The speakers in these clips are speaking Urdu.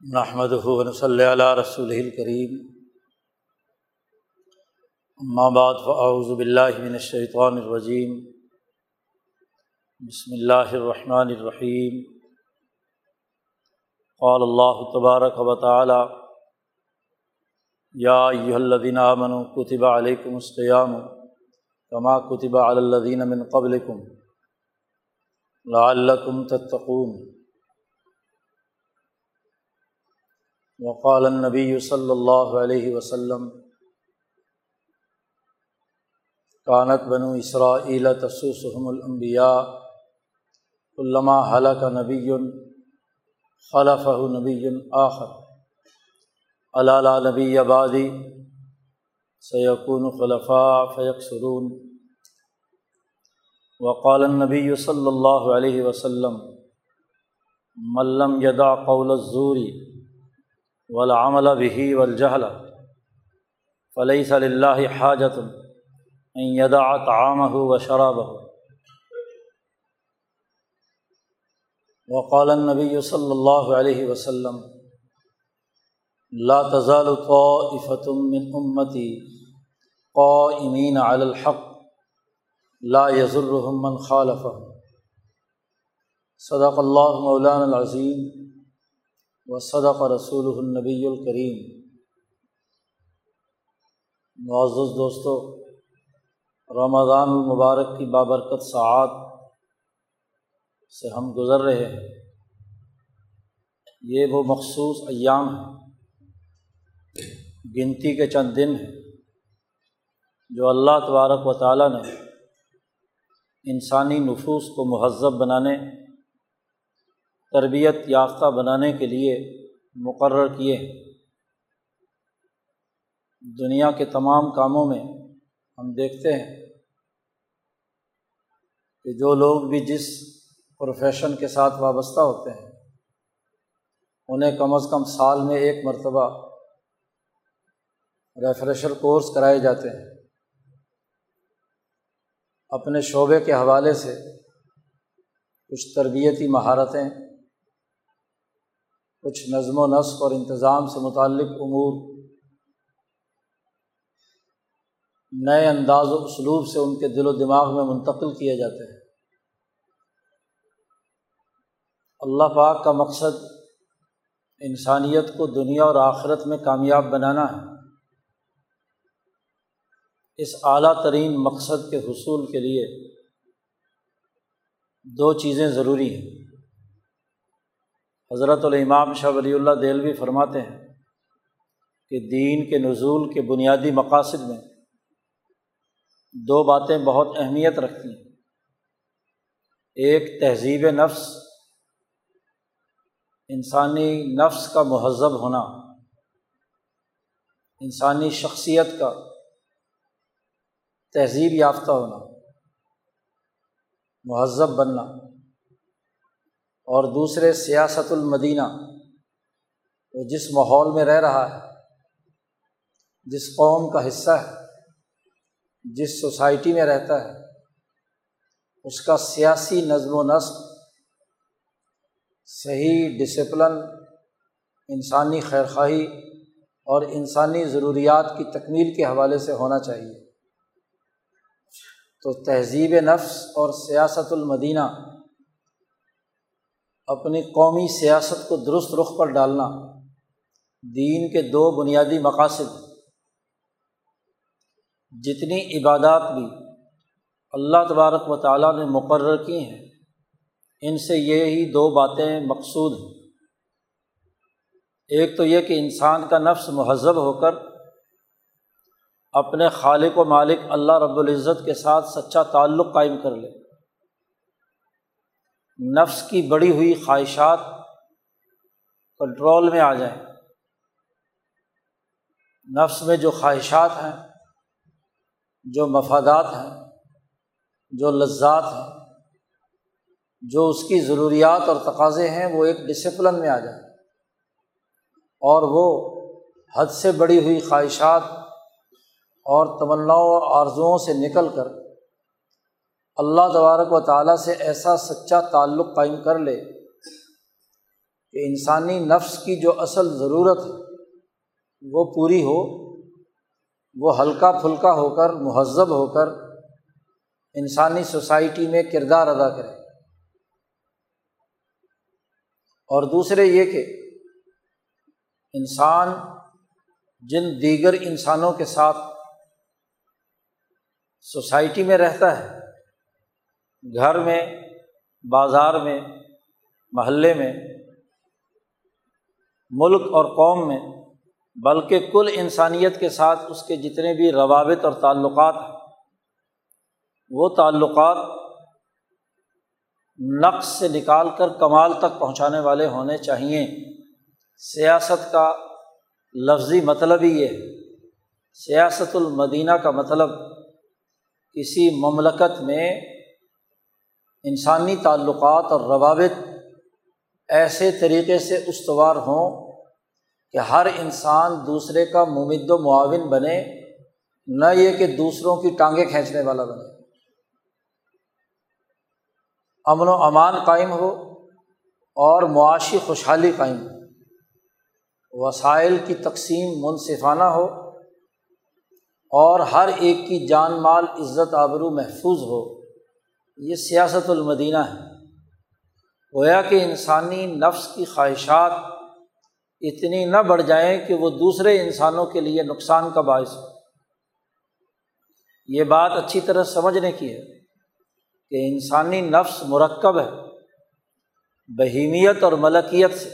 نحمد ہُون صلی اللہ رسول الکریم بعد فاعوذ باللہ من الشیطان الرجیم بسم اللہ الرحمن الرحیم قال اللہ تبارک و تعالی یا ایہا الذین آمنوا کتب علیکم الصیام کما کتب علی الذین من قبلکم لعلکم تتقون. وقال النبی صلی اللہ علیہ وسلم کانت بنو اسرائیل تسوسحم الانبیاء علامہ حلق نبی خلف نبی آخر. علالہ نبی آبادی سیقون خلفاء فیق سرون وقال النبی صلی اللہ علیہ وسلم ملم یدا قول الزوری ولامل بہی والجہل فلئی صلی اللہ حاجت یدا تعام ہو و شراب ہو وقال نبی صلی اللہ علیہ وسلم لا تزال طائفة من امتی قائمین علی الحق، لا يضرهم من خالفهم. صدق اللہ مولانا العظیم و صدق رسول النبی الکریم معزز دوستوں رمضان المبارک کی بابرکت سعات سے ہم گزر رہے ہیں۔ یہ وہ مخصوص ایام ہیں۔ گنتی کے چند دن ہیں۔ جو اللہ تبارک و تعالیٰ نے انسانی نفوس کو مہذب بنانے تربیت یافتہ بنانے کے لیے مقرر کیے ہیں۔ دنیا کے تمام کاموں میں ہم دیکھتے ہیں کہ جو لوگ بھی جس پروفیشن کے ساتھ وابستہ ہوتے ہیں، انہیں کم از کم سال میں ایک مرتبہ ریفریشر کورس کرائے جاتے ہیں۔ اپنے شعبے کے حوالے سے کچھ تربیتی مہارتیں کچھ نظم و نسق اور انتظام سے متعلق امور نئے انداز و اسلوب سے ان کے دل و دماغ میں منتقل کیے جاتے ہیں۔ اللہ پاک کا مقصد انسانیت کو دنیا اور آخرت میں کامیاب بنانا ہے۔ اس اعلیٰ ترین مقصد کے حصول کے لیے دو چیزیں ضروری ہیں۔ حضرت الامام شاہ ولی اللہ دہلوی فرماتے ہیں کہ دین کے نزول کے بنیادی مقاصد میں دو باتیں بہت اہمیت رکھتی ہیں۔ ایک، تہذیب نفس، انسانی نفس کا مہذب ہونا، انسانی شخصیت کا تہذیب یافتہ ہونا، مہذب بننا۔ اور دوسرے سیاست المدینہ وہ جس ماحول میں رہ رہا ہے، جس قوم کا حصہ ہے، جس سوسائٹی میں رہتا ہے، اس کا سیاسی نظم و نسق، صحیح ڈسپلن انسانی خیرخواہی اور انسانی ضروریات کی تکمیل کے حوالے سے ہونا چاہیے۔ تو تہذیب نفس اور سیاست المدینہ اپنی قومی سیاست کو درست رخ پر ڈالنا دین کے دو بنیادی مقاصد جتنی عبادات بھی اللہ تبارک و تعالیٰ نے مقرر کی ہیں، ان سے یہی دو باتیں مقصود ہیں۔ ایک تو یہ کہ انسان کا نفس مہذب ہو کر اپنے خالق و مالک اللہ رب العزت کے ساتھ سچا تعلق قائم کر لے۔ نفس کی بڑی ہوئی خواہشات کنٹرول میں آ جائیں۔ نفس میں جو خواہشات ہیں، جو مفادات ہیں، جو لذات ہیں، جو اس کی ضروریات اور تقاضے ہیں، وہ ایک ڈسپلن میں آ جائیں۔ اور وہ حد سے بڑی ہوئی خواہشات اور تمناؤں اور آرزوؤں سے نکل کر اللہ تبارک و تعالیٰ سے ایسا سچا تعلق قائم کر لے کہ انسانی نفس کی جو اصل ضرورت ہے، وہ پوری ہو، وہ ہلکا پھلکا ہو کر، مہذب ہو کر انسانی سوسائٹی میں کردار ادا کرے۔ اور دوسرے یہ کہ انسان جن دیگر انسانوں کے ساتھ سوسائٹی میں رہتا ہے گھر میں، بازار میں، محلے میں، ملک اور قوم میں، بلکہ کل انسانیت کے ساتھ اس کے جتنے بھی روابط اور تعلقات ہیں، وہ تعلقات نقص سے نکال کر کمال تک پہنچانے والے ہونے چاہئیں۔ سیاست کا لفظی مطلب ہی یہ ہے۔ سیاست المدینہ کا مطلب کسی مملکت میں انسانی تعلقات اور روابط ایسے طریقے سے استوار ہوں کہ ہر انسان دوسرے کا ممد و معاون بنے، نہ یہ کہ دوسروں کی ٹانگیں کھینچنے والا بنے۔ امن و امان قائم ہو اور معاشی خوشحالی قائم ہو۔ وسائل کی تقسیم منصفانہ ہو اور ہر ایک کی جان مال عزت آبرو محفوظ ہو۔ یہ سیاست المدینہ ہے۔ گویا کہ انسانی نفس کی خواہشات اتنی نہ بڑھ جائیں کہ وہ دوسرے انسانوں کے لیے نقصان کا باعث ہو۔ یہ بات اچھی طرح سمجھنے کی ہے کہ انسانی نفس مرکب ہے، بہیمیت اور ملکیت سے۔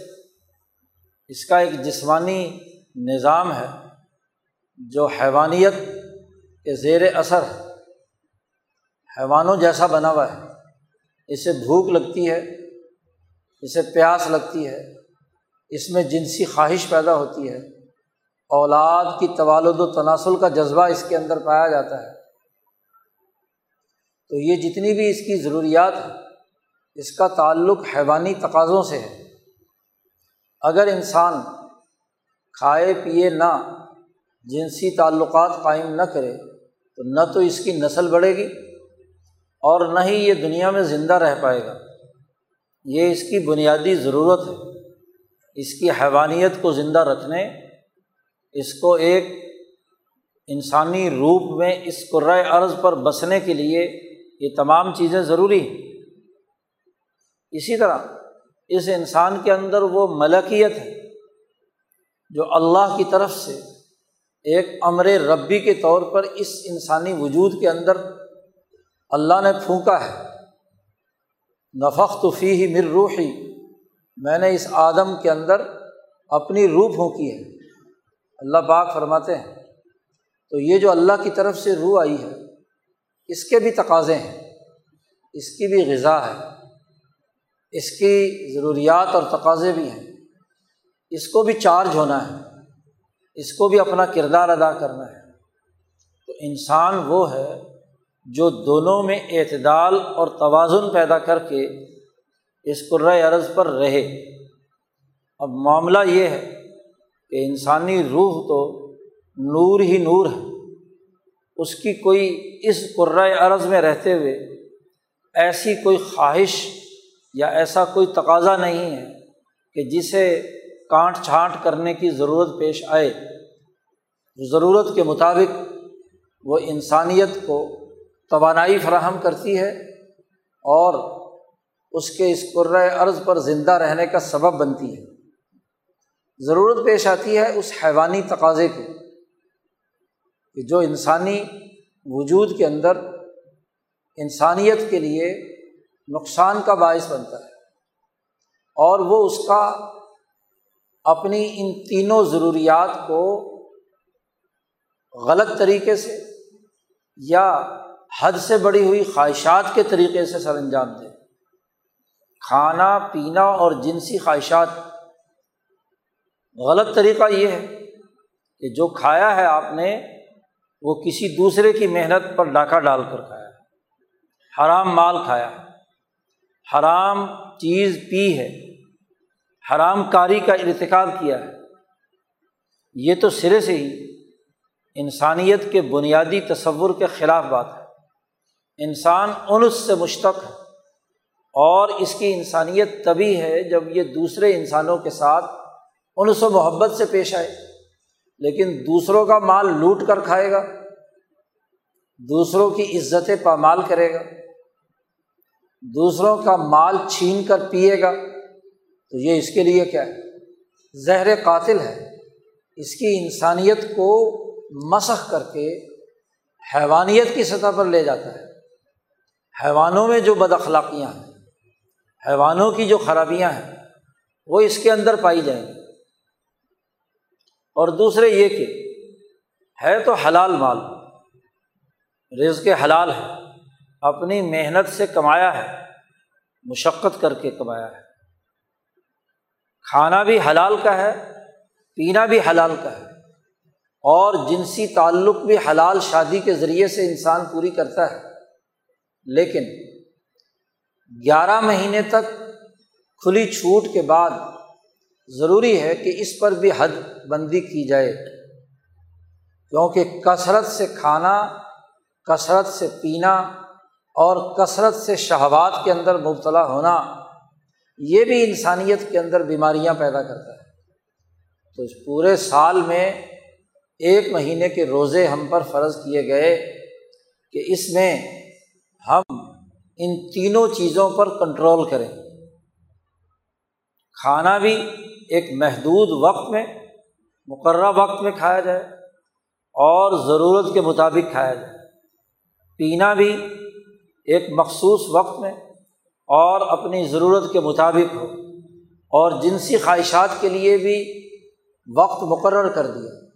اس کا ایک جسمانی نظام ہے جو حیوانیت کے زیر اثر ہے۔ حیوانوں جیسا بنا ہوا ہے۔ اسے بھوک لگتی ہے، اسے پیاس لگتی ہے، اس میں جنسی خواہش پیدا ہوتی ہے۔ اولاد کی توالد و تناسل کا جذبہ اس کے اندر پایا جاتا ہے۔ تو یہ جتنی بھی اس کی ضروریات ہیں، اس کا تعلق حیوانی تقاضوں سے ہے۔ اگر انسان کھائے، پیے نہ، جنسی تعلقات قائم نہ کرے، تو نہ تو اس کی نسل بڑھے گی اور نہ ہی یہ دنیا میں زندہ رہ پائے گا۔ یہ اس کی بنیادی ضرورت ہے۔ اس کی حیوانیت کو زندہ رکھنے، اس کو ایک انسانی روپ میں اس قرۂۂ عرض پر بسنے کے لیے یہ تمام چیزیں ضروری ہیں۔ اسی طرح اس انسان کے اندر وہ ملکیت ہے جو اللہ کی طرف سے ایک امر ربی کے طور پر اس انسانی وجود کے اندر اللہ نے پھونکا ہے۔ نفق تو فی ہی مر روحی، میں نے اس آدم کے اندر اپنی روح پھونکی ہے۔ اللہ پاک فرماتے ہیں، تو یہ جو اللہ کی طرف سے روح آئی ہے، اس کے بھی تقاضے ہیں، اس کی بھی غذا ہے، اس کی ضروریات اور تقاضے بھی ہیں۔ اس کو بھی چارج ہونا ہے، اس کو بھی اپنا کردار ادا کرنا ہے۔ تو انسان وہ ہے جو دونوں میں اعتدال اور توازن پیدا کر کے اس قرۂۂ عرض پر رہے۔ اب معاملہ یہ ہے کہ انسانی روح تو نور ہی نور ہے۔ اس کی کوئی اس قرۂۂ عرض میں رہتے ہوئے ایسی کوئی خواہش یا ایسا کوئی تقاضا نہیں ہے کہ جسے کانٹ چھانٹ کرنے کی ضرورت پیش آئے۔ ضرورت کے مطابق وہ انسانیت کو توانائی فراہم کرتی ہے اور اس کے اس قرۂۂ عرض پر زندہ رہنے کا سبب بنتی ہے۔ ضرورت پیش آتی ہے اس حیوانی تقاضے کی کہ جو انسانی وجود کے اندر انسانیت کے لیے نقصان کا باعث بنتا ہے اور وہ اس کا اپنی ان تینوں ضروریات کو غلط طریقے سے یا حد سے بڑی ہوئی خواہشات کے طریقے سے سر انجام دے۔ کھانا، پینا اور جنسی خواہشات۔ غلط طریقہ یہ ہے کہ جو کھایا ہے آپ نے، وہ کسی دوسرے کی محنت پر ڈاکہ ڈال کر کھایا۔ ہے حرام مال کھایا۔ ہے حرام چیز پی ہے۔ حرام کاری کا ارتکاب کیا ہے۔ یہ تو سرے سے ہی انسانیت کے بنیادی تصور کے خلاف بات ہے۔ انسان انس سے مشتق ہے اور اس کی انسانیت تبھی ہے جب یہ دوسرے انسانوں کے ساتھ انس و محبت سے پیش آئے۔ لیکن دوسروں کا مال لوٹ کر کھائے گا، دوسروں کی عزت پامال کرے گا، دوسروں کا مال چھین کر پیے گا، تو یہ اس کے لیے کیا ہے؟ زہر قاتل ہے۔ اس کی انسانیت کو مسخ کر کے حیوانیت کی سطح پر لے جاتا ہے۔ حیوانوں میں جو بد اخلاقیاں ہیں، حیوانوں کی جو خرابیاں ہیں، وہ اس کے اندر پائی جائیں گی۔ اور دوسرے یہ کہ ہے تو حلال مال، رزق حلال ہے، اپنی محنت سے کمایا ہے، مشقت کر کے کمایا ہے۔ کھانا بھی حلال کا ہے، پینا بھی حلال کا ہے۔ اور جنسی تعلق بھی حلال شادی کے ذریعے سے انسان پوری کرتا ہے۔ لیکن گیارہ مہینے تک کھلی چھوٹ کے بعد ضروری ہے کہ اس پر بھی حد بندی کی جائے، کیونکہ کثرت سے کھانا، کثرت سے پینا اور کثرت سے شہوات کے اندر مبتلا ہونا یہ بھی انسانیت کے اندر بیماریاں پیدا کرتا ہے۔ تو اس پورے سال میں ایک مہینے کے روزے ہم پر فرض کیے گئے کہ اس میں ہم ان تینوں چیزوں پر کنٹرول کریں۔ کھانا بھی ایک محدود وقت میں، مقررہ وقت میں کھایا جائے اور ضرورت کے مطابق کھایا جائے۔ پینا بھی ایک مخصوص وقت میں اور اپنی ضرورت کے مطابق ہو۔ اور جنسی خواہشات کے لیے بھی وقت مقرر کر دیا۔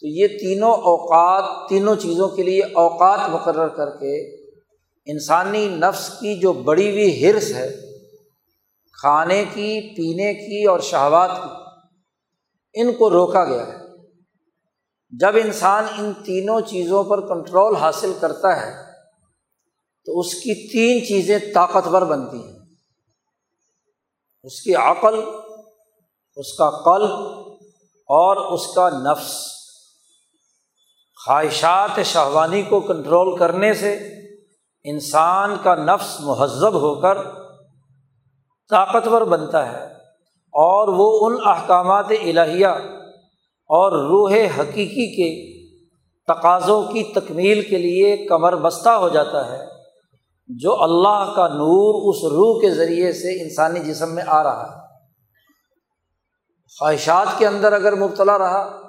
تو یہ تینوں اوقات، تینوں چیزوں کے لیے اوقات مقرر کر کے انسانی نفس کی جو بڑی ہوئی حرص ہے، کھانے کی، پینے کی اور شہوات کی، ان کو روکا گیا ہے۔ جب انسان ان تینوں چیزوں پر کنٹرول حاصل کرتا ہے، تو اس کی تین چیزیں طاقتور بنتی ہیں۔ اس کی عقل، اس کا قلب اور اس کا نفس۔ خواہشات شہوانی کو کنٹرول کرنے سے انسان کا نفس مہذب ہو کر طاقتور بنتا ہے اور وہ ان احکامات الہیہ اور روح حقیقی کے تقاضوں کی تکمیل کے لیے کمر بستہ ہو جاتا ہے جو اللہ کا نور اس روح کے ذریعے سے انسانی جسم میں آ رہا ہے۔ خواہشات کے اندر اگر مبتلا رہا،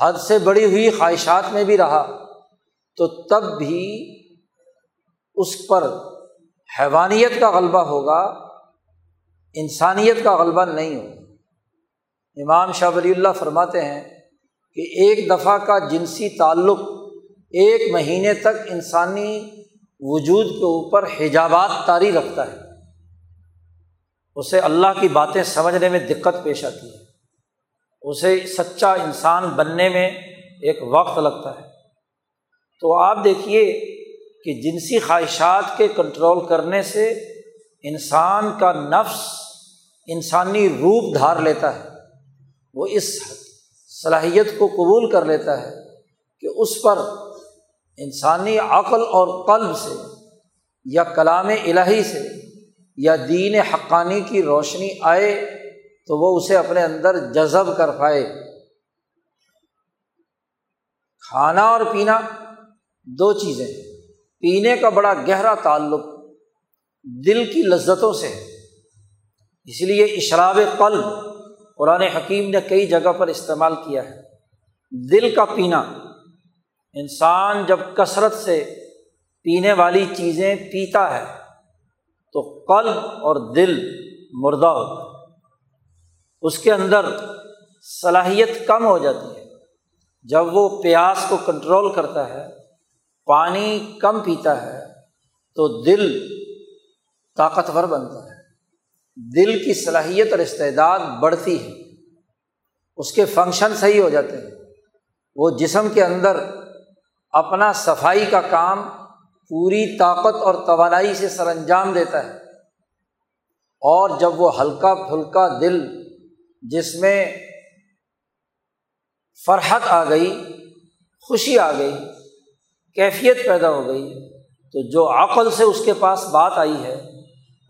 حد سے بڑی ہوئی خواہشات میں بھی رہا، تو تب بھی اس پر حیوانیت کا غلبہ ہوگا، انسانیت کا غلبہ نہیں ہوگا۔ امام شاہ ولی اللہ فرماتے ہیں کہ ایک دفعہ کا جنسی تعلق ایک مہینے تک انسانی وجود کے اوپر حجابات طاری رکھتا ہے۔ اسے اللہ کی باتیں سمجھنے میں دقت پیش آتی ہے۔ اسے سچا انسان بننے میں ایک وقت لگتا ہے۔ تو آپ دیکھیے کہ جنسی خواہشات کے کنٹرول کرنے سے انسان کا نفس انسانی روپ دھار لیتا ہے۔ وہ اس صلاحیت کو قبول کر لیتا ہے کہ اس پر انسانی عقل اور قلب سے یا کلام الہی سے یا دین حقانی کی روشنی آئے تو وہ اسے اپنے اندر جذب کر پائے۔ کھانا اور پینا دو چیزیں ہیں۔ پینے کا بڑا گہرا تعلق دل کی لذتوں سے اس لیے اشراب قلب قرآن حکیم نے کئی جگہ پر استعمال کیا ہے۔ دل کا پینا، انسان جب کثرت سے پینے والی چیزیں پیتا ہے، تو قلب اور دل مردہ ہوتا ہے اس کے اندر صلاحیت کم ہو جاتی ہے۔ جب وہ پیاس کو کنٹرول کرتا ہے پانی کم پیتا ہے تو دل طاقتور بنتا ہے۔ دل کی صلاحیت اور استعداد بڑھتی ہے۔ اس کے فنکشن صحیح ہو جاتے ہیں۔ وہ جسم کے اندر اپنا صفائی کا کام پوری طاقت اور توانائی سے سر انجام دیتا ہے۔ اور جب وہ ہلکا پھلکا دل جس میں فرحت آ گئی، خوشی آ گئی کیفیت پیدا ہو گئی تو جو عقل سے اس کے پاس بات آئی ہے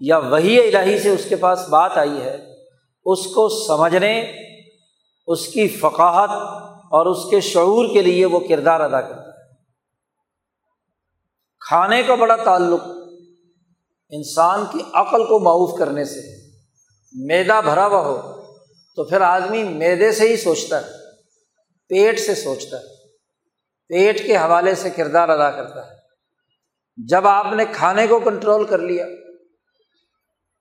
یا وہی الہی سے اس کے پاس بات آئی ہے، اس کو سمجھنے، اس کی فقاہت اور اس کے شعور کے لیے وہ کردار ادا کرتا ہے۔ کھانے کا بڑا تعلق انسان کی عقل کو معاف کرنے سے میدا بھرا ہوا ہو تو پھر آدمی میدے سے ہی سوچتا ہے، پیٹ سے سوچتا ہے۔ پیٹ کے حوالے سے کردار ادا کرتا ہے۔ جب آپ نے کھانے کو کنٹرول کر لیا،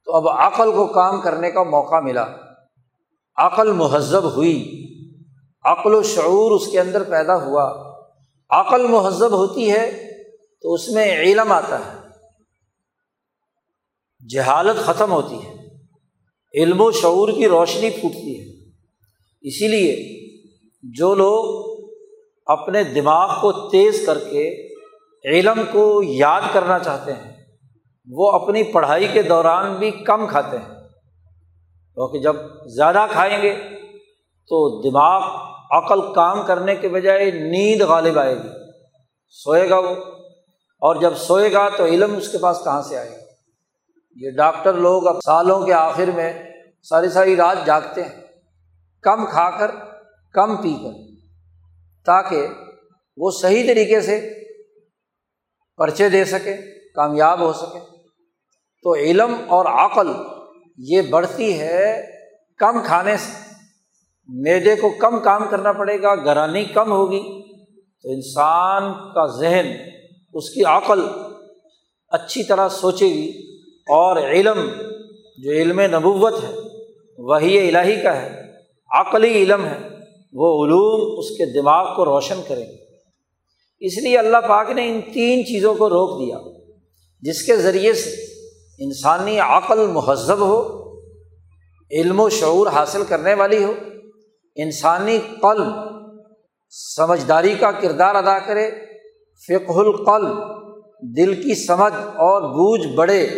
تو اب عقل کو کام کرنے کا موقع ملا۔ عقل مہذب ہوئی، عقل و شعور اس کے اندر پیدا ہوا۔ عقل مہذب ہوتی ہے تو اس میں علم آتا ہے۔ جہالت ختم ہوتی ہے، علم و شعور کی روشنی پھوٹتی ہے۔ اسی لیے جو لوگ اپنے دماغ کو تیز کر کے علم کو یاد کرنا چاہتے ہیں۔ وہ اپنی پڑھائی کے دوران بھی کم کھاتے ہیں۔ کیونکہ جب زیادہ کھائیں گے تو دماغ عقل کام کرنے کے بجائے نیند غالب آئے گی۔ سوئے گا وہ۔ اور جب سوئے گا تو علم اس کے پاس کہاں سے آئے گا؟ یہ ڈاکٹر لوگ اب سالوں کے آخر میں ساری ساری رات جاگتے ہیں۔ کم کھا کر، کم پی کر۔ تاکہ وہ صحیح طریقے سے پرچے دے سکے، کامیاب ہو سکے۔ تو علم اور عقل یہ بڑھتی ہے کم کھانے سے۔ میدے کو کم کام کرنا پڑے گا، گرانی کم ہوگی۔ تو انسان کا ذہن، اس کی عقل اچھی طرح سوچے گی۔ اور علم، جو علم نبوت ہے وہی الہی کا ہے، عقلی علم ہے۔ وہ علوم اس کے دماغ کو روشن کریں گے۔ اس لیے اللہ پاک نے ان تین چیزوں کو روک دیا۔ جس کے ذریعے سے انسانی عقل مہذب ہو، علم و شعور حاصل کرنے والی ہو، انسانی قلب سمجھداری کا کردار ادا کرے فق القلب، دل کی سمجھ اور بوجھ بڑھے،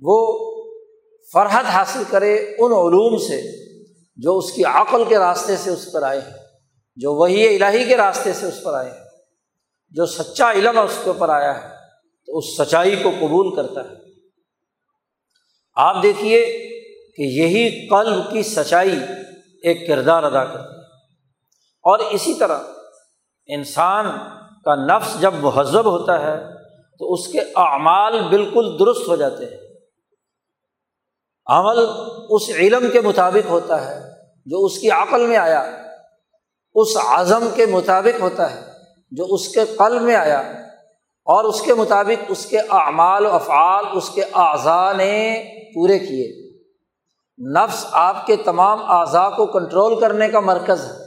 وہ فرحت حاصل کرے ان علوم سے۔ جو اس کی عقل کے راستے سے اس پر آئے ہیں، جو وہی الہی کے راستے سے اس پر آئے ہیں، جو سچا علم اس کے اوپر آیا ہے، تو اس سچائی کو قبول کرتا ہے۔ آپ دیکھیے کہ یہی قلب کی سچائی ایک کردار ادا کرتی ہے۔ اور اسی طرح انسان کا نفس جب مہذب ہوتا ہے، تو اس کے اعمال بالکل درست ہو جاتے ہیں۔ عمل اس علم کے مطابق ہوتا ہے جو اس کی عقل میں آیا، اس عزم کے مطابق ہوتا ہے جو اس کے قلب میں آیا، اور اس کے مطابق اس کے اعمال و افعال، اس کے اعضاء نے پورے کیے۔ نفس آپ کے تمام اعضاء کو کنٹرول کرنے کا مرکز ہے۔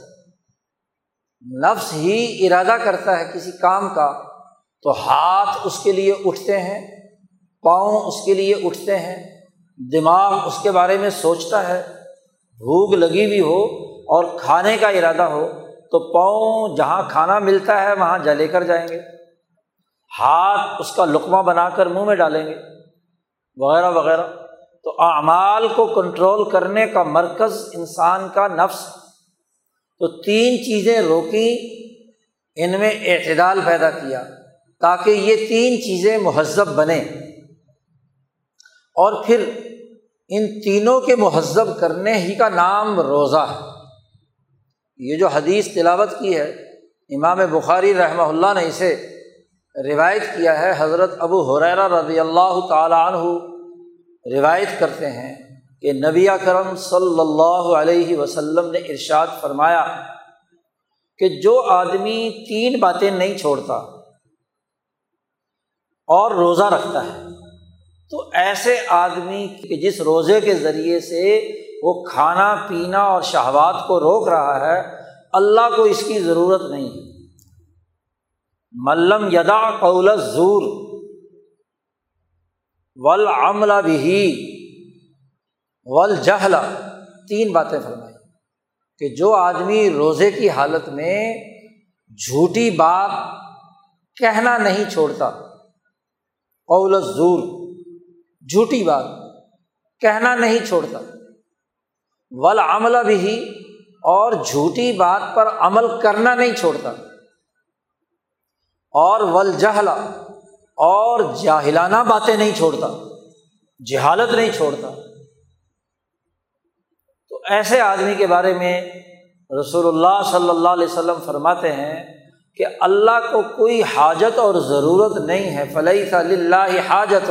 نفس ہی ارادہ کرتا ہے کسی کام کا، تو ہاتھ اس کے لیے اٹھتے ہیں، پاؤں اس کے لیے اٹھتے ہیں دماغ اس کے بارے میں سوچتا ہے، بھوک لگی ہوئی ہو اور کھانے کا ارادہ ہو، تو پاؤں جہاں کھانا ملتا ہے وہاں جا لے کر جائیں گے۔ ہاتھ اس کا لقمہ بنا کر منہ میں ڈالیں گے، وغیرہ وغیرہ۔ تو اعمال کو کنٹرول کرنے کا مرکز انسان کا نفس۔ تو تین چیزیں روکیں، ان میں اعتدال پیدا کیا تاکہ یہ تین چیزیں مہذب بنیں۔ اور پھر ان تینوں کے مہذب کرنے ہی کا نام روزہ ہے۔ یہ جو حدیث تلاوت کی ہے، امام بخاری رحمہ اللہ نے اسے روایت کیا ہے۔ حضرت ابو حریرہ رضی اللہ تعالیٰ عنہ روایت کرتے ہیں کہ نبی کرم صلی اللہ علیہ وسلم نے ارشاد فرمایا کہ جو آدمی تین باتیں نہیں چھوڑتا اور روزہ رکھتا ہے تو ایسے آدمی کہ جس روزے کے ذریعے سے وہ کھانا، پینا اور شہوات کو روک رہا ہے، اللہ کو اس کی ضرورت نہیں ہے۔ ملم یدا قول زور ول عملہ بھی ول جہلا تین باتیں فرمائی کہ جو آدمی روزے کی حالت میں جھوٹی بات کہنا نہیں چھوڑتا، قول زور جھوٹی بات، کہنا نہیں چھوڑتا۔ ول عمل بھی اور جھوٹی بات پر عمل کرنا نہیں چھوڑتا۔ اور ول جہلا اور جاہلانہ باتیں نہیں چھوڑتا۔ جہالت نہیں چھوڑتا۔ تو ایسے آدمی کے بارے میں رسول اللہ صلی اللہ علیہ وسلم فرماتے ہیں کہ اللہ کو کوئی حاجت اور ضرورت نہیں ہے۔ فلحی صلی اللہ حاجت۔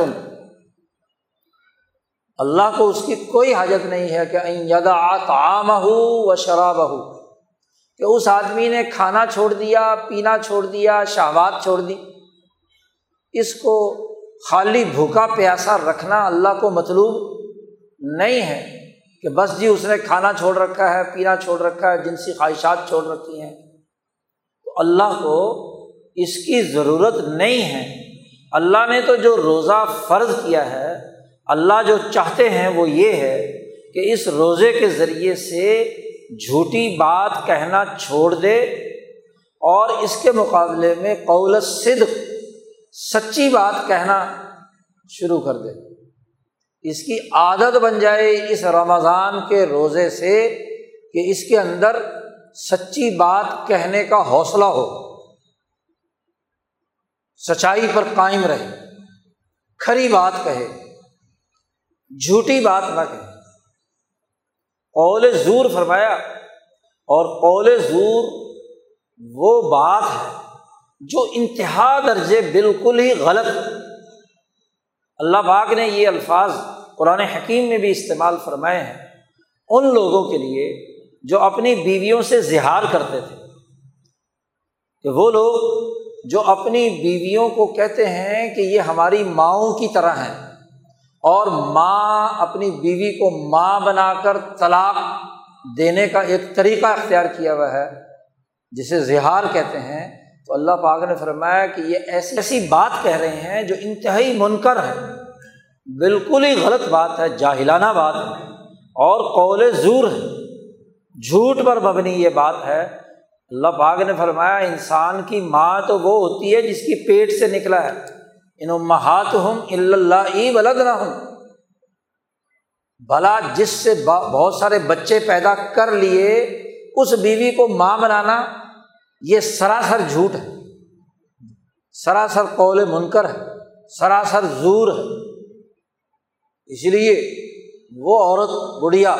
اللہ کو اس کی کوئی حاجت نہیں ہے کہ یدا عام ہو و شراب ہو کہ اس آدمی نے کھانا چھوڑ دیا، پینا چھوڑ دیا، شہوات چھوڑ دی۔ اس کو خالی بھوکا پیاسا رکھنا اللہ کو مطلوب نہیں ہے کہ بس جی اس نے کھانا چھوڑ رکھا ہے، پینا چھوڑ رکھا ہے، جنسی خواہشات چھوڑ رکھی ہیں۔ تو اللہ کو اس کی ضرورت نہیں ہے۔ اللہ نے تو جو روزہ فرض کیا ہے اللہ جو چاہتے ہیں وہ یہ ہے کہ اس روزے کے ذریعے سے جھوٹی بات کہنا چھوڑ دے اور اس کے مقابلے میں قول صدق، سچی بات کہنا شروع کر دے۔ اس کی عادت بن جائے اس رمضان کے روزے سے کہ اس کے اندر سچی بات کہنے کا حوصلہ ہو۔ سچائی پر قائم رہے، کھری بات کہے۔ جھوٹی بات نہ کہے قول زور فرمایا اور قول زور وہ بات ہے جو انتہا درجے بالکل ہی غلط اللہ باغ نے یہ الفاظ قرآن حکیم میں بھی استعمال فرمائے ہیں۔ ان لوگوں کے لیے جو اپنی بیویوں سے زہار کرتے تھے۔ کہ وہ لوگ جو اپنی بیویوں کو کہتے ہیں کہ یہ ہماری ماؤں کی طرح ہیں۔ اور ماں اپنی بیوی کو ماں بنا کر طلاق دینے کا ایک طریقہ اختیار کیا ہوا ہے، جسے زہار کہتے ہیں، تو اللہ پاک نے فرمایا کہ یہ ایسی ایسی بات کہہ رہے ہیں جو انتہائی منکر ہے۔ بالکل ہی غلط بات ہے، جاہلانہ بات ہے، اور قول زور ہے۔ جھوٹ پر مبنی یہ بات ہے۔ اللہ پاک نے فرمایا، انسان کی ماں تو وہ ہوتی ہے جس کی پیٹ سے نکلا ہے۔ ان محات ہوں اللہ ای ولد نہ ہوں بھلا جس سے بہت سارے بچے پیدا کر لیے، اس بیوی کو ماں بنانا، یہ سراسر جھوٹ ہے۔ سراسر قول منکر ہے، سراسر زور ہے۔ اس لیے وہ عورت گڑیا،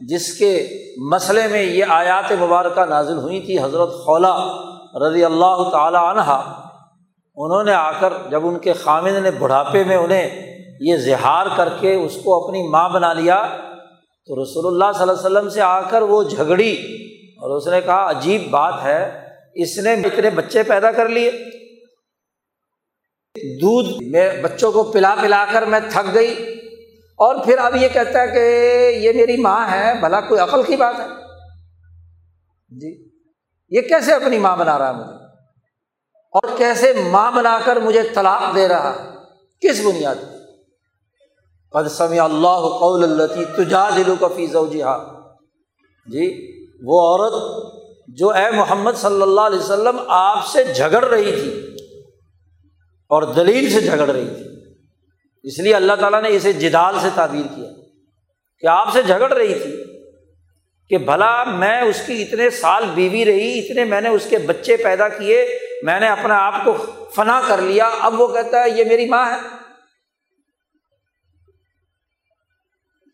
جس کے مسئلے میں یہ آیات مبارکہ نازل ہوئی تھی، حضرت خولا رضی اللہ تعالیٰ عنہ انہوں نے آ کر جب ان کے خامد نے بڑھاپے میں انہیں یہ زہار کر کے اس کو اپنی ماں بنا لیا، تو رسول اللہ صلی اللہ علیہ وسلم سے آ کر وہ جھگڑی اور اس نے کہا، عجیب بات ہے، اس نے اتنے بچے پیدا کر لیے۔ دودھ میں بچوں کو پلا پلا کر میں تھک گئی۔ اور پھر اب یہ کہتا ہے کہ یہ میری ماں ہے، بھلا کوئی عقل کی بات ہے۔ جی یہ کیسے اپنی ماں بنا رہا ہے مجھے؟ اور کیسے ماں بنا کر مجھے طلاق دے رہا کس بنیاد قدسم اللہ قول اللہ تجا دلو کا فیض جی وہ عورت جو اے محمد صلی اللہ علیہ وسلم آپ سے جھگڑ رہی تھی اور دلیل سے جھگڑ رہی تھی۔ اس لیے اللہ تعالیٰ نے اسے جدال سے تعبیر کیا کہ آپ سے جھگڑ رہی تھی کہ بھلا میں اس کی اتنے سال بیوی رہی، اتنے میں نے اس کے بچے پیدا کیے میں نے اپنے آپ کو فنا کر لیا، اب وہ کہتا ہے، یہ میری ماں ہے۔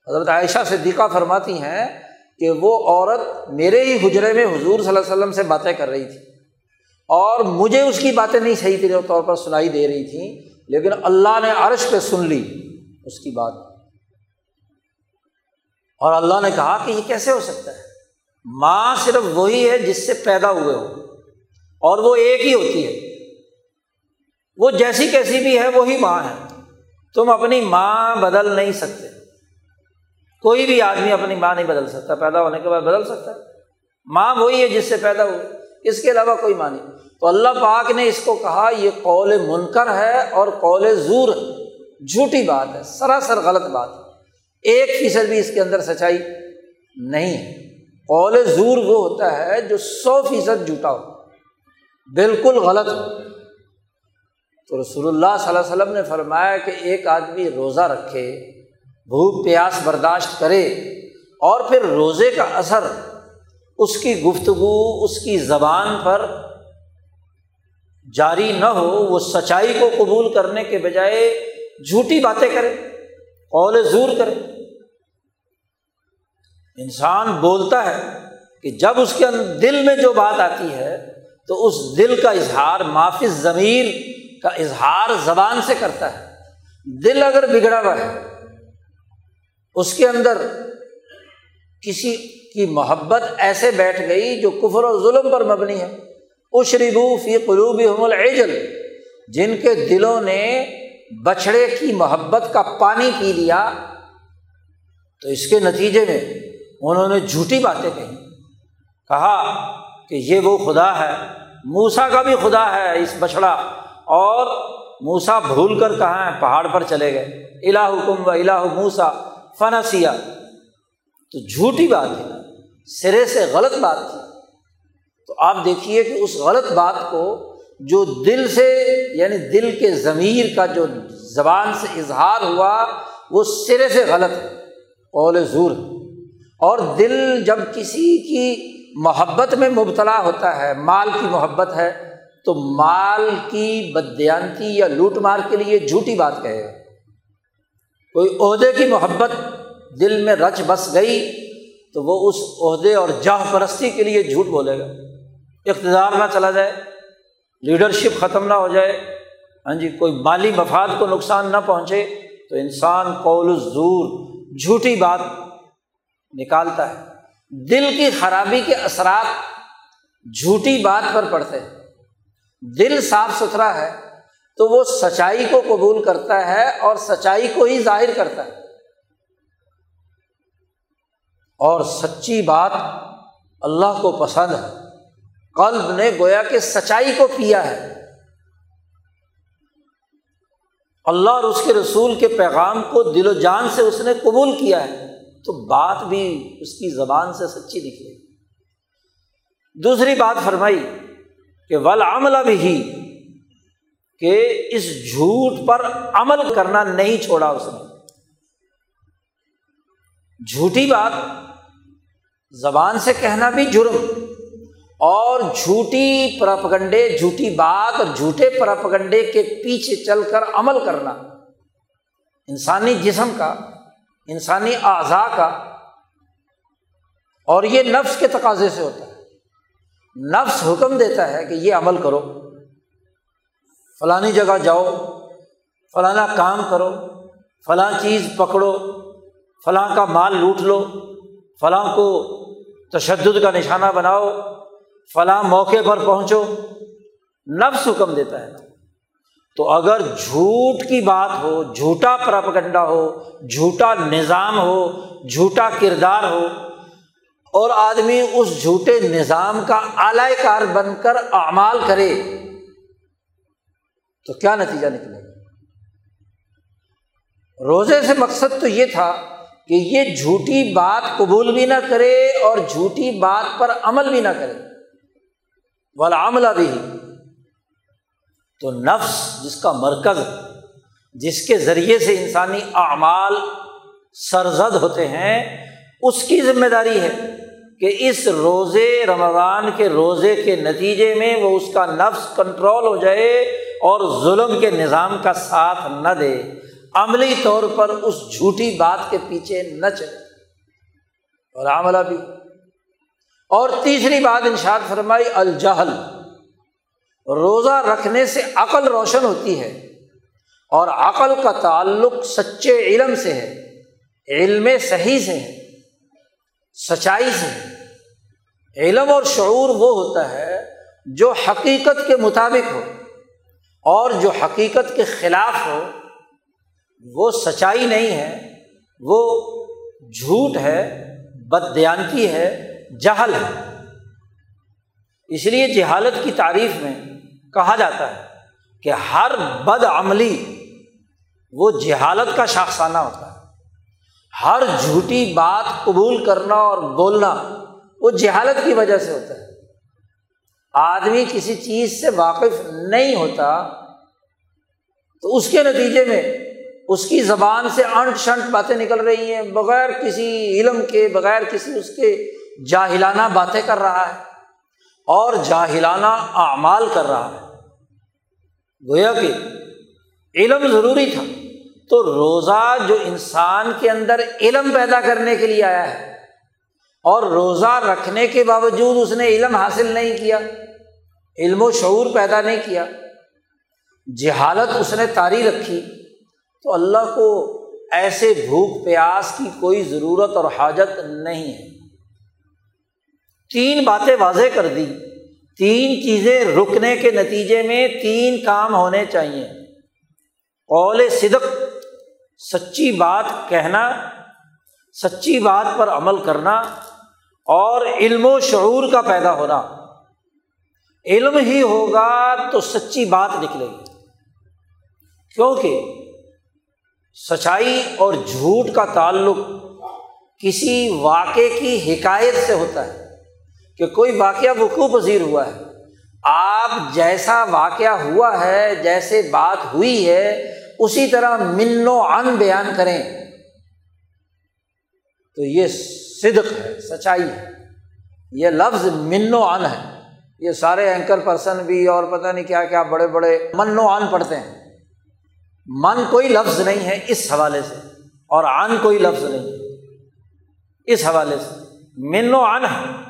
حضرت عائشہ صدیقہ فرماتی ہیں کہ وہ عورت میرے ہی حجرے میں حضور صلی اللہ علیہ وسلم سے باتیں کر رہی تھی۔ اور مجھے اس کی باتیں نہیں صحیح طور پر سنائی دے رہی تھیں، لیکن اللہ نے عرش پہ سن لی اس کی بات۔ اور اللہ نے کہا کہ یہ کیسے ہو سکتا ہے؟ ماں صرف وہی ہے جس سے پیدا ہوئے ہو۔ اور وہ ایک ہی ہوتی ہے۔ وہ جیسی کیسی بھی ہے، وہی ماں ہے۔ تم اپنی ماں بدل نہیں سکتے۔ کوئی بھی آدمی اپنی ماں نہیں بدل سکتا، پیدا ہونے کے بعد بدل سکتا ہے۔ ماں وہی ہے جس سے پیدا ہوئی۔ اس کے علاوہ کوئی ماں نہیں۔ تو اللہ پاک نے اس کو کہا، یہ قول منکر ہے اور قول زور ہے۔ جھوٹی بات ہے، سراسر غلط بات ہے۔ ایک فیصد بھی اس کے اندر سچائی نہیں ہے۔ قول زور وہ ہوتا ہے جو سو فیصد جھوٹا ہو۔ بالکل غلط۔ ہو تو رسول اللہ صلی اللہ علیہ وسلم نے فرمایا کہ ایک آدمی روزہ رکھے، بھوک، پیاس برداشت کرے اور پھر روزے کا اثر اس کی گفتگو، اس کی زبان پر جاری نہ ہو، وہ سچائی کو قبول کرنے کے بجائے جھوٹی باتیں کرے، قول زور کرے۔ انسان بولتا ہے کہ جب اس کے دل میں جو بات آتی ہے تو اس دل کا اظہار معافی ضمیر کا اظہار زبان سے کرتا ہے۔ دل اگر بگڑا ہوا ہے، اس کے اندر کسی کی محبت ایسے بیٹھ گئی جو کفر و ظلم پر مبنی ہے۔ اشربو فی قلوب العجل، جن کے دلوں نے بچھڑے کی محبت کا پانی پی لیا، تو اس کے نتیجے میں انہوں نے جھوٹی باتیں کہی کہا کہ یہ وہ خدا ہے موسا کا بھی خدا ہے اس بچھڑا اور موسا بھول کر کہاں ہے؟ پہاڑ پر چلے گئے۔ الہ حکم و الہ موسا فنسیا۔ تو جھوٹی بات ہے، سرے سے غلط بات تھی۔ تو آپ دیکھیے کہ اس غلط بات کو جو دل سے یعنی دل کے ضمیر کا جو زبان سے اظہار ہوا، وہ سرے سے غلط ہے۔ قول زور۔ اور دل جب کسی کی محبت میں مبتلا ہوتا ہے، مال کی محبت ہے، تو مال کی بدیانتی یا لوٹ مار کے لیے جھوٹی بات کہے۔ گا کوئی عہدے کی محبت دل میں رچ بس گئی، تو وہ اس عہدے اور جاہ پرستی کے لیے جھوٹ بولے گا۔ اقتدار نہ چلا جائے، لیڈرشپ ختم نہ ہو جائے ہاں جی کوئی مالی مفاد کو نقصان نہ پہنچے، تو انسان قول زور جھوٹی بات نکالتا ہے۔ دل کی خرابی کے اثرات جھوٹی بات پر پڑتے ہیں۔ دل صاف ستھرا ہے تو وہ سچائی کو قبول کرتا ہے اور سچائی کو ہی ظاہر کرتا ہے۔ اور سچی بات اللہ کو پسند ہے۔ قلب نے گویا کہ سچائی کو کیا ہے۔ اللہ اور اس کے رسول کے پیغام کو دل و جان سے اس نے قبول کیا ہے۔ تو بات بھی اس کی زبان سے سچی نکلے دوسری بات فرمائی کہ ول عملہ بھی کہ اس جھوٹ پر عمل کرنا نہیں چھوڑا اس نے۔ جھوٹی بات زبان سے کہنا بھی جرم، اور جھوٹی پرپگنڈے، جھوٹی بات اور جھوٹے پرپگنڈے کے پیچھے چل کر عمل کرنا۔ انسانی جسم کا انسانی اعضاء کا اور یہ نفس کے تقاضے سے ہوتا ہے۔ نفس حکم دیتا ہے کہ یہ عمل کرو۔ فلانی جگہ جاؤ، فلانا کام کرو، فلاں چیز پکڑو، فلاں کا مال لوٹ لو، فلاں کو تشدد کا نشانہ بناؤ، فلاں موقع پر پہنچو۔ نفس حکم دیتا ہے۔ تو اگر جھوٹ کی بات ہو، جھوٹا پراپگنڈا ہو، جھوٹا نظام ہو، جھوٹا کردار ہو، اور آدمی اس جھوٹے نظام کا اعلی کار بن کر اعمال کرے، تو کیا نتیجہ نکلے گا؟ روزے سے مقصد تو یہ تھا کہ یہ جھوٹی بات قبول بھی نہ کرے اور جھوٹی بات پر عمل بھی نہ کرے۔ والا عملہ بھی تو نفس جس کا مرکز، جس کے ذریعے سے انسانی اعمال سرزد ہوتے ہیں، اس کی ذمہ داری ہے کہ اس روزے رمضان کے روزے کے نتیجے میں وہ اس کا نفس کنٹرول ہو جائے اور ظلم کے نظام کا ساتھ نہ دے۔ عملی طور پر اس جھوٹی بات کے پیچھے نہ چلے۔ اور عملہ بھی۔ اور تیسری بات انشاد فرمائی، الجہل۔ روزہ رکھنے سے عقل روشن ہوتی ہے اور عقل کا تعلق سچے علم سے ہے، علم صحیح سے ہے، سچائی سے ہے۔ علم اور شعور وہ ہوتا ہے جو حقیقت کے مطابق ہو اور جو حقیقت کے خلاف ہو۔ وہ سچائی نہیں ہے، وہ جھوٹ ہے بدیانتی ہے، جہل ہے۔ اس لیے جہالت کی تعریف میں کہا جاتا ہے کہ ہر بد عملی وہ جہالت کا شاخسانہ ہوتا ہے۔ ہر جھوٹی بات قبول کرنا اور بولنا وہ جہالت کی وجہ سے ہوتا ہے۔ آدمی کسی چیز سے واقف نہیں ہوتا تو اس کے نتیجے میں اس کی زبان سے انٹ شنٹ باتیں نکل رہی ہیں، بغیر کسی علم کے، بغیر کسی اس کے جاہلانہ باتیں کر رہا ہے۔ اور جاہلانہ اعمال کر رہا ہے۔ گویا کہ علم ضروری تھا۔ تو روزہ جو انسان کے اندر علم پیدا کرنے کے لیے آیا ہے اور روزہ رکھنے کے باوجود اس نے علم حاصل نہیں کیا، علم و شعور پیدا نہیں کیا، جہالت اس نے تاری رکھی۔ تو اللہ کو ایسے بھوک پیاس کی کوئی ضرورت اور حاجت نہیں ہے۔ تین باتیں واضح کر دی۔ تین چیزیں رکنے کے نتیجے میں تین کام ہونے چاہیے۔ قول صدق، سچی بات کہنا، سچی بات پر عمل کرنا اور علم و شعور کا پیدا ہونا۔ علم ہی ہوگا تو سچی بات نکلے گی۔ کیونکہ سچائی اور جھوٹ کا تعلق کسی واقعے کی حکایت سے ہوتا ہے۔ کہ کوئی واقعہ وقوع پذیر ہوا ہے۔ آپ جیسا واقعہ ہوا ہے، جیسے بات ہوئی ہے، اسی طرح من و ان بیان کریں۔ تو یہ صدق ہے، سچائی ہے۔ یہ لفظ من و ان ہے۔ یہ سارے اینکر پرسن بھی اور پتہ نہیں کیا کیا بڑے بڑے من و ان پڑھتے ہیں۔ من کوئی لفظ نہیں ہے اس حوالے سے، اور ان کوئی لفظ نہیں۔ اس حوالے سے۔ من و ان ہے۔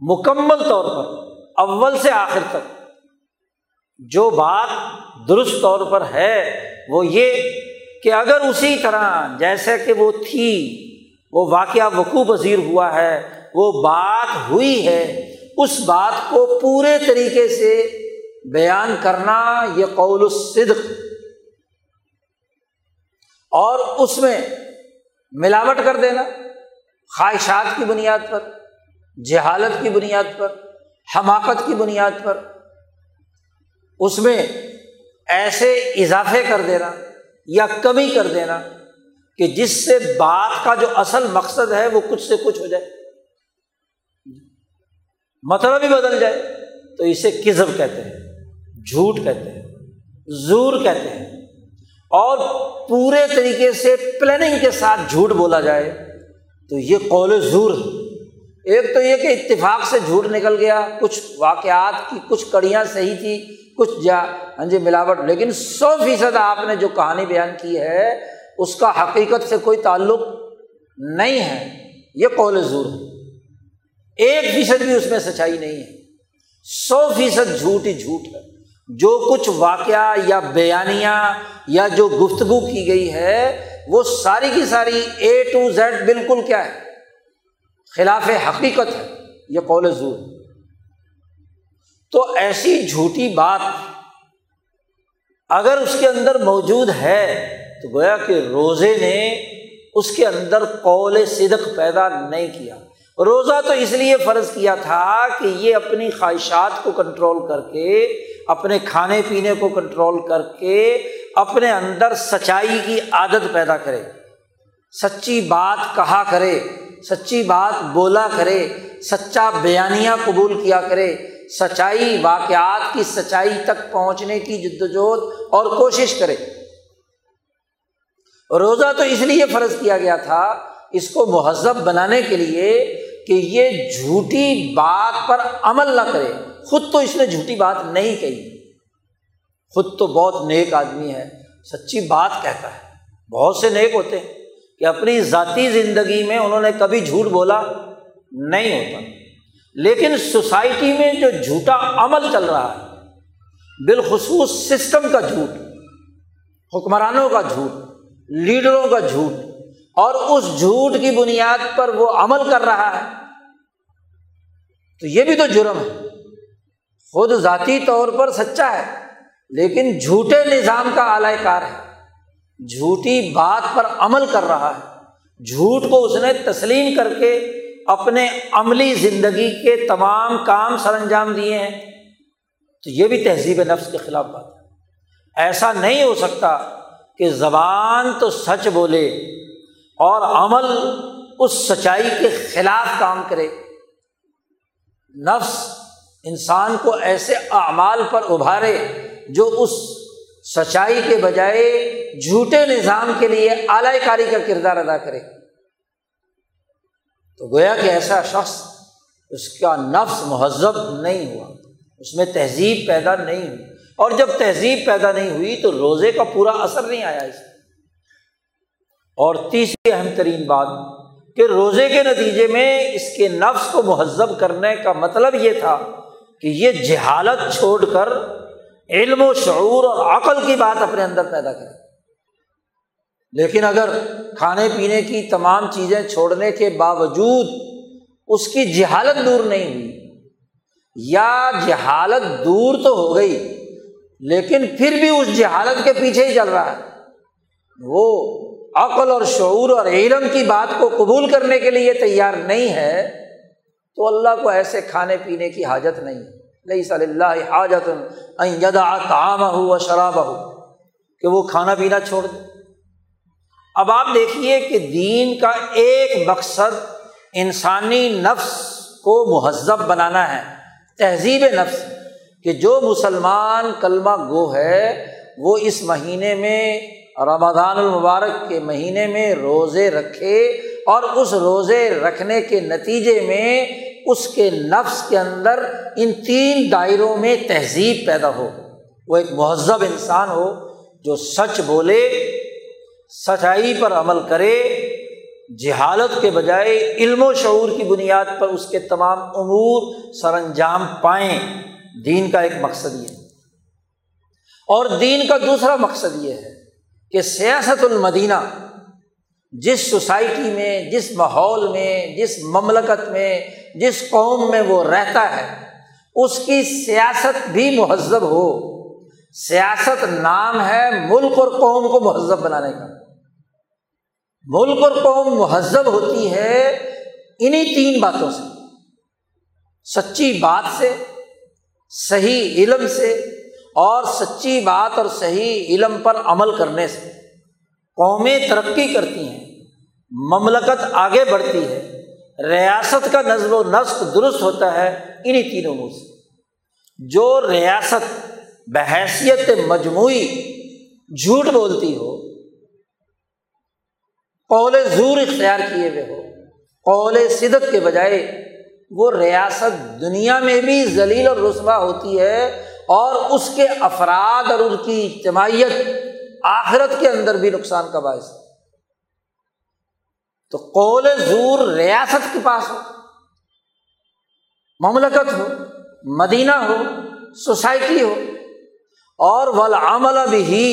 مکمل طور پر، اول سے آخر تک۔ جو بات درست طور پر ہے، وہ یہ کہ اگر اسی طرح جیسے کہ وہ تھی، وہ واقعہ وقوع پذیر ہوا ہے، وہ بات ہوئی ہے، اس بات کو پورے طریقے سے بیان کرنا یہ قول الصدق۔ اور اس میں ملاوٹ کر دینا، خواہشات کی بنیاد پر۔ جہالت کی بنیاد پر، حماقت کی بنیاد پر، اس میں ایسے اضافے کر دینا یا کمی کر دینا کہ جس سے بات کا جو اصل مقصد ہے وہ کچھ سے کچھ ہو جائے۔ مطلب ہی بدل جائے تو اسے کزب کہتے ہیں، جھوٹ کہتے ہیں، زور کہتے ہیں۔ اور پورے طریقے سے پلاننگ کے ساتھ جھوٹ بولا جائے تو یہ قول زور ہے۔ ایک تو یہ کہ اتفاق سے جھوٹ نکل گیا، کچھ واقعات کی کچھ کڑیاں صحیح تھی، کچھ جا ہاں جی ملاوٹ۔ لیکن سو فیصد آپ نے جو کہانی بیان کی ہے، اس کا حقیقت سے کوئی تعلق نہیں ہے۔ یہ قول زور ہے۔ ایک فیصد بھی اس میں سچائی نہیں ہے۔ سو فیصد جھوٹ ہی جھوٹ ہے۔ جو کچھ واقعہ یا بیانیاں یا جو گفتگو کی گئی ہے، وہ ساری کی ساری اے ٹو زیڈ بالکل کیا ہے؟ خلاف حقیقت ہے، یہ قول زور۔ تو ایسی جھوٹی بات اگر اس کے اندر موجود ہے، تو گویا کہ روزے نے اس کے اندر قول صدق پیدا نہیں کیا۔ روزہ تو اس لیے فرض کیا تھا کہ یہ اپنی خواہشات کو کنٹرول کر کے، اپنے کھانے پینے کو کنٹرول کر کے، اپنے اندر سچائی کی عادت پیدا کرے۔ سچی بات کہا کرے۔ سچی بات بولا کرے، سچا بیانیاں قبول کیا کرے، سچائی واقعات کی سچائی تک پہنچنے کی جد وجہد اور کوشش کرے۔ روزہ تو اس لیے فرض کیا گیا تھا اس کو مہذب بنانے کے لیے کہ یہ جھوٹی بات پر عمل نہ کرے۔ خود تو اس نے جھوٹی بات نہیں کہی۔ خود تو بہت نیک آدمی ہے، سچی بات کہتا ہے۔ بہت سے نیک ہوتے ہیں۔ کہ اپنی ذاتی زندگی میں انہوں نے کبھی جھوٹ بولا نہیں ہوتا۔ لیکن سوسائٹی میں جو جھوٹا عمل چل رہا ہے، بالخصوص سسٹم کا جھوٹ، حکمرانوں کا جھوٹ، لیڈروں کا جھوٹ، اور اس جھوٹ کی بنیاد پر وہ عمل کر رہا ہے، تو یہ بھی تو جرم ہے۔ خود ذاتی طور پر سچا ہے، لیکن جھوٹے نظام کا اعلی کار ہے۔ جھوٹی بات پر عمل کر رہا ہے۔ جھوٹ کو اس نے تسلیم کر کے اپنے عملی زندگی کے تمام کام سر انجام دیے ہیں۔ تو یہ بھی تہذیب نفس کے خلاف بات ہے۔ ایسا نہیں ہو سکتا کہ زبان تو سچ بولے اور عمل اس سچائی کے خلاف کام کرے۔ نفس انسان کو ایسے اعمال پر ابھارے جو اس سچائی کے بجائے جھوٹے نظام کے لیے اعلی کاری کا کردار ادا کرے۔ تو گویا کہ ایسا شخص اس کا نفس مہذب نہیں ہوا، اس میں تہذیب پیدا نہیں ہوئی۔ اور جب تہذیب پیدا نہیں ہوئی تو روزے کا پورا اثر نہیں آیا اس اور تیسری اہم ترین بات کہ روزے کے نتیجے میں اس کے نفس کو مہذب کرنے کا مطلب یہ تھا کہ یہ جہالت چھوڑ کر علم و شعور اور عقل کی بات اپنے اندر پیدا کرے۔ لیکن اگر کھانے پینے کی تمام چیزیں چھوڑنے کے باوجود اس کی جہالت دور نہیں ہوئی، یا جہالت دور تو ہو گئی، لیکن پھر بھی اس جہالت کے پیچھے ہی چل رہا ہے، وہ عقل اور شعور اور علم کی بات کو قبول کرنے کے لیے تیار نہیں ہے، تو اللہ کو ایسے کھانے پینے کی حاجت نہیں۔ ہے نہیں صلی اللہ حاجت تعام ہو و شراب ہو کہ وہ کھانا پینا چھوڑ دے۔ اب آپ دیکھیے کہ دین کا ایک مقصد انسانی نفس کو مہذب بنانا ہے، تہذیب نفس، کہ جو مسلمان کلمہ گو ہے، وہ اس مہینے میں رمضان المبارک کے مہینے میں روزے رکھے اور اس روزے رکھنے کے نتیجے میں اس کے نفس کے اندر ان تین دائروں میں تہذیب پیدا ہو۔ وہ ایک مہذب انسان ہو جو سچ بولے، سچائی پر عمل کرے، جہالت کے بجائے علم و شعور کی بنیاد پر اس کے تمام امور سر انجام پائیں۔ دین کا ایک مقصد یہ اور دین کا دوسرا مقصد یہ ہے کہ سیاست المدینہ، جس سوسائٹی میں، جس ماحول میں، جس مملکت میں جس قوم میں وہ رہتا ہے، اس کی سیاست بھی مہذب ہو۔ سیاست نام ہے ملک اور قوم کو مہذب بنانے کا۔ ملک اور قوم مہذب ہوتی ہے انہیں تین باتوں سے۔ سچی بات سے، صحیح علم سے اور سچی بات اور صحیح علم پر عمل کرنے سے۔ قومیں ترقی کرتی ہیں، مملکت آگے بڑھتی ہے۔ ریاست کا نظم و نسق درست ہوتا ہے انہیں تینوں منہ سے۔ جو ریاست بحیثیت مجموعی جھوٹ بولتی ہو، قول زور اختیار کیے ہوئے ہو، قول صدت کے بجائے وہ ریاست دنیا میں بھی ذلیل اور رسبا ہوتی ہے اور اس کے افراد اور ان کی اجتماعیت آخرت کے اندر بھی نقصان کا باعث ہے۔ تو قول زور ریاست کے پاس ہو، مملکت ہو، مدینہ ہو، سوسائٹی ہو، اور ولامل بھی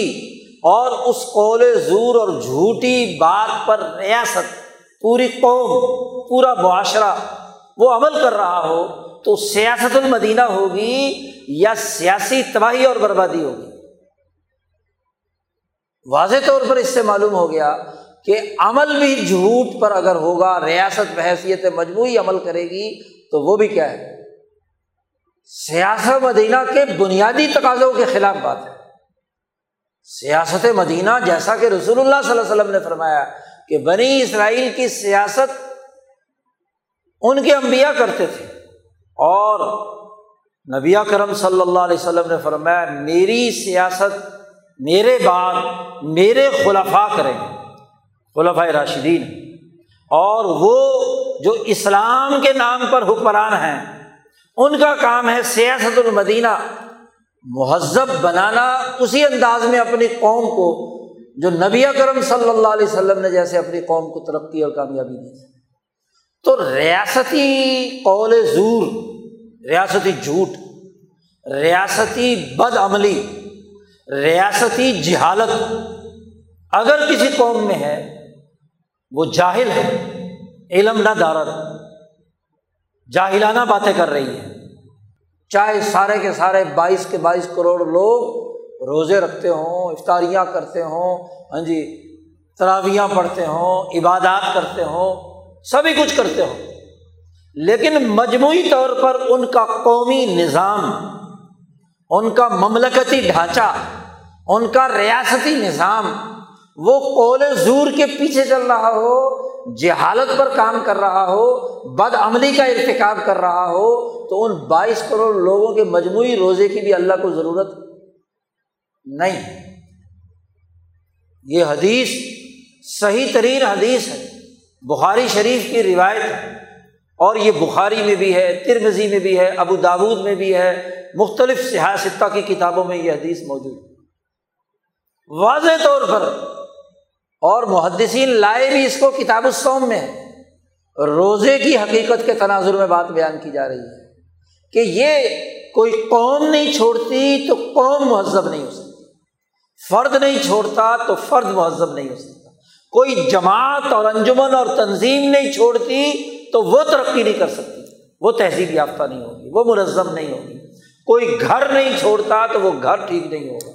اور اس قول زور اور جھوٹی بات پر ریاست، پوری قوم، پورا معاشرہ وہ عمل کر رہا ہو، تو سیاست المدینہ ہوگی یا سیاسی تباہی اور بربادی ہوگی؟ واضح طور پر اس سے معلوم ہو گیا کہ عمل بھی جھوٹ پر اگر ہوگا، ریاست بحیثیت مجموعی عمل کرے گی، تو وہ بھی کیا ہے؟ سیاست مدینہ کے بنیادی تقاضوں کے خلاف بات ہے۔ سیاست مدینہ جیسا کہ رسول اللہ صلی اللہ علیہ وسلم نے فرمایا کہ بنی اسرائیل کی سیاست ان کے انبیاء کرتے تھے۔ اور نبی کرم صلی اللہ علیہ وسلم نے فرمایا، میری سیاست میرے بعد میرے خلفا کریں گے۔ خلفۂ راشدین اور وہ جو اسلام کے نام پر حکمران ہیں، ان کا کام ہے سیاست المدینہ مہذب بنانا، اسی انداز میں اپنی قوم کو، جو نبی کرم صلی اللہ علیہ وسلم نے جیسے اپنی قوم کو ترقی اور کامیابی دی تو ریاستی قول زور، ریاستی جھوٹ، ریاستی بد عملی، ریاستی جہالت اگر کسی قوم میں ہے وہ جاہل ہے۔ علم نہ دارت جاہلانہ باتیں کر رہی ہے چاہے سارے کے سارے بائیس کے بائیس کروڑ لوگ روزے رکھتے ہوں، افطاریاں کرتے ہوں ہاں جی تراویاں پڑھتے ہوں، عبادات کرتے ہوں، سبھی کچھ کرتے ہوں۔ لیکن مجموعی طور پر ان کا قومی نظام، ان کا مملکتی ڈھانچہ، ان کا ریاستی نظام وہ قول زور کے پیچھے چل رہا ہو، جہالت پر کام کر رہا ہو، بد عملی کا ارتکاب کر رہا ہو، تو ان بائیس کروڑ لوگوں کے مجموعی روزے کی بھی اللہ کو ضرورت نہیں۔ یہ حدیث صحیح ترین حدیث ہے۔ بخاری شریف کی روایت ہے۔ اور یہ بخاری میں بھی ہے ترمزی میں بھی ہے، ابو داود میں بھی ہے۔ مختلف سیاستہ کی کتابوں میں یہ حدیث موجود ہے۔ واضح طور پر اور محدثین لائے بھی اس کو کتاب السوم میں۔ روزے کی حقیقت کے تناظر میں بات بیان کی جا رہی ہے کہ یہ کوئی قوم نہیں چھوڑتی تو قوم مہذب نہیں ہو سکتی۔ فرد نہیں چھوڑتا تو فرد مہذب نہیں ہو سکتا۔ کوئی جماعت اور انجمن اور تنظیم نہیں چھوڑتی تو وہ ترقی نہیں کر سکتی۔ وہ تہذیب یافتہ نہیں ہوگی، وہ منظم نہیں ہوگی۔ کوئی گھر نہیں چھوڑتا تو وہ گھر ٹھیک نہیں ہوگا۔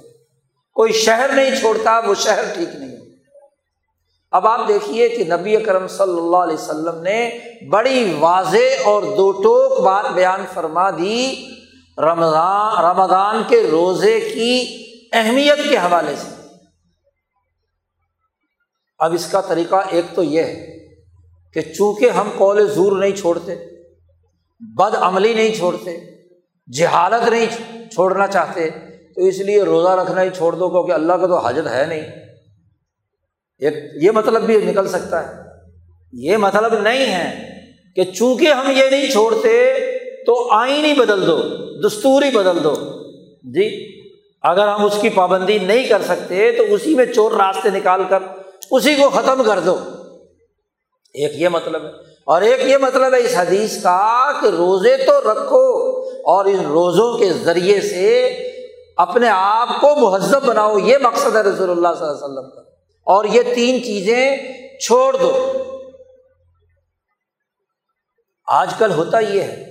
کوئی شہر نہیں چھوڑتا وہ شہر ٹھیک نہیں ہوگا۔ اب آپ دیکھیے کہ نبی اکرم صلی اللہ علیہ وسلم نے بڑی واضح اور دو ٹوک بات بیان فرما دی رمضان رمضان کے روزے کی اہمیت کے حوالے سے۔ اب اس کا طریقہ ایک تو یہ ہے کہ چونکہ ہم قول زور نہیں چھوڑتے، بد عملی نہیں چھوڑتے، جہالت نہیں چھوڑنا چاہتے، تو اس لیے روزہ رکھنا ہی چھوڑ دو، کیونکہ اللہ کا تو حاجت ہے نہیں۔ ایک یہ مطلب بھی نکل سکتا ہے۔ یہ مطلب نہیں ہے کہ چونکہ ہم یہ نہیں چھوڑتے تو آئین ہی بدل دو دستور ہی بدل دو۔ جی اگر ہم اس کی پابندی نہیں کر سکتے تو اسی میں چور راستے نکال کر اسی کو ختم کر دو۔ ایک یہ مطلب ہے۔ اور ایک یہ مطلب ہے اس حدیث کا کہ روزے تو رکھو اور ان روزوں کے ذریعے سے اپنے آپ کو مہذب بناؤ۔ یہ مقصد ہے رسول اللہ صلی اللہ علیہ وسلم کا۔ اور یہ تین چیزیں چھوڑ دو۔ آج کل ہوتا یہ ہے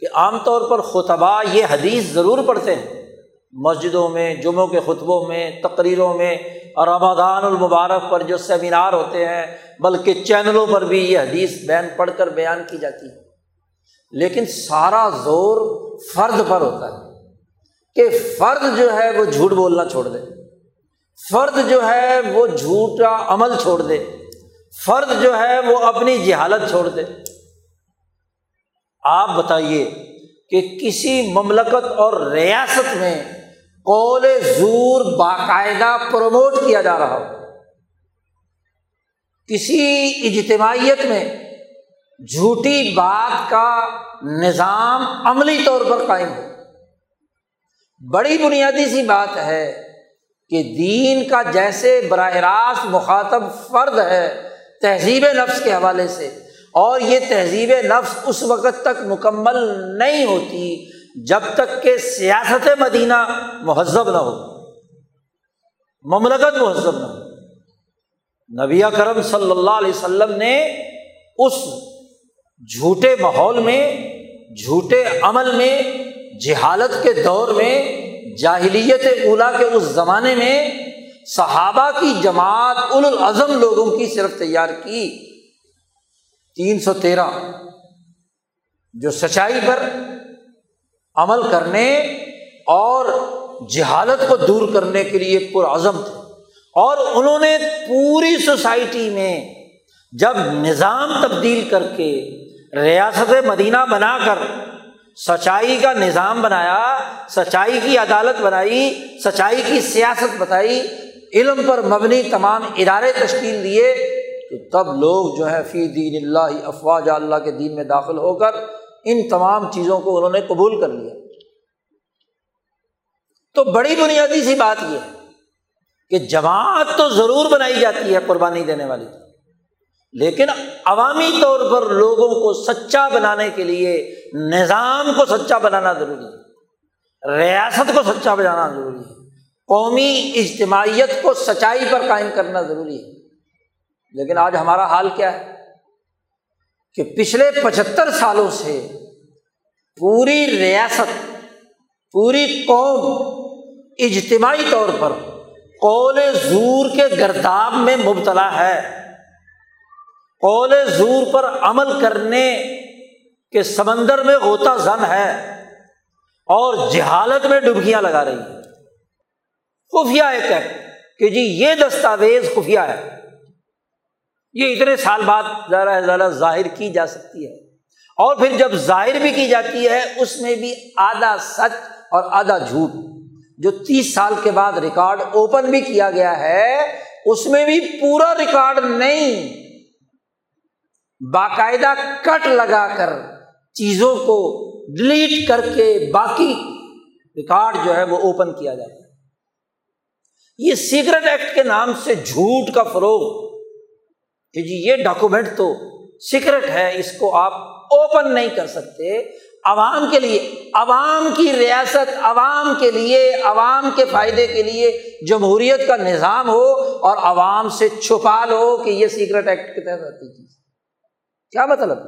کہ عام طور پر خطبہ یہ حدیث ضرور پڑھتے ہیں۔ مسجدوں میں، جمعوں کے خطبوں میں، تقریروں میں اور رمضان المبارک پر جو سیمینار ہوتے ہیں، بلکہ چینلوں پر بھی یہ حدیث بین پڑھ کر بیان کی جاتی ہے۔ لیکن سارا زور فرد پر ہوتا ہے کہ فرد جو ہے وہ جھوٹ بولنا چھوڑ دے۔ فرد جو ہے وہ جھوٹا عمل چھوڑ دے۔ فرد جو ہے وہ اپنی جہالت چھوڑ دے۔ آپ بتائیے کہ کسی مملکت اور ریاست میں قول زور باقاعدہ پروموٹ کیا جا رہا ہو۔ کسی اجتماعیت میں جھوٹی بات کا نظام عملی طور پر قائم ہو۔ بڑی بنیادی سی بات ہے کہ دین کا جیسے براہ راست مخاطب فرد ہے تہذیب نفس کے حوالے سے، اور یہ تہذیب نفس اس وقت تک مکمل نہیں ہوتی جب تک کہ سیاست مدینہ مہذب نہ ہو، مملکت مہذب نہ ہو۔ نبی کرم صلی اللہ علیہ وسلم نے اس جھوٹے ماحول میں، جھوٹے عمل میں، جہالت کے دور میں جاہلیت اولا کے اس زمانے میں صحابہ کی جماعت العظم لوگوں کی صرف تیار کی۔ تین سو تیرہ، جو سچائی پر عمل کرنے اور جہالت کو دور کرنے کے لیے پرعزم تھے۔ اور انہوں نے پوری سوسائٹی میں جب نظام تبدیل کر کے ریاست مدینہ بنا کر سچائی کا نظام بنایا، سچائی کی عدالت بنائی، سچائی کی سیاست بتائی، علم پر مبنی تمام ادارے تشکیل دیے تو تب لوگ جو ہے فی دین اللہ افواج اللہ کے دین میں داخل ہو کر ان تمام چیزوں کو انہوں نے قبول کر لیا۔ تو بڑی بنیادی سی بات یہ ہے کہ جماعت تو ضرور بنائی جاتی ہے قربانی دینے والی۔ لیکن عوامی طور پر لوگوں کو سچا بنانے کے لیے نظام کو سچا بنانا ضروری ہے۔ ریاست کو سچا بنانا ضروری ہے۔ قومی اجتماعیت کو سچائی پر قائم کرنا ضروری ہے۔ لیکن آج ہمارا حال کیا ہے؟ کہ پچھلے پچہتر سالوں سے پوری ریاست، پوری قوم اجتماعی طور پر قول زور کے گرداب میں مبتلا ہے۔ قول زور پر عمل کرنے کے سمندر میں ہوتا زن ہے اور جہالت میں ڈبکیاں لگا رہی ہے خفیہ ایک ہے کہ جی یہ دستاویز خفیہ ہے۔ یہ اتنے سال بعد زیادہ سے زیادہ ظاہر کی جا سکتی ہے۔ اور پھر جب ظاہر بھی کی جاتی ہے، اس میں بھی آدھا سچ اور آدھا جھوٹ۔ جو تیس سال کے بعد ریکارڈ اوپن بھی کیا گیا ہے، اس میں بھی پورا ریکارڈ نہیں۔ باقاعدہ کٹ لگا کر چیزوں کو ڈلیٹ کر کے باقی ریکارڈ جو ہے وہ اوپن کیا جاتا ہے یہ سیکرٹ ایکٹ کے نام سے جھوٹ کا فروغ۔ کہ جی یہ ڈاکومنٹ تو سیکرٹ ہے، اس کو آپ اوپن نہیں کر سکتے۔ عوام کے لیے، عوام کی ریاست، عوام کے لیے، عوام کے فائدے کے لیے جمہوریت کا نظام ہو اور عوام سے چھپا لو کہ یہ سیکرٹ ایکٹ کے تحت آتی چیز کیا مطلب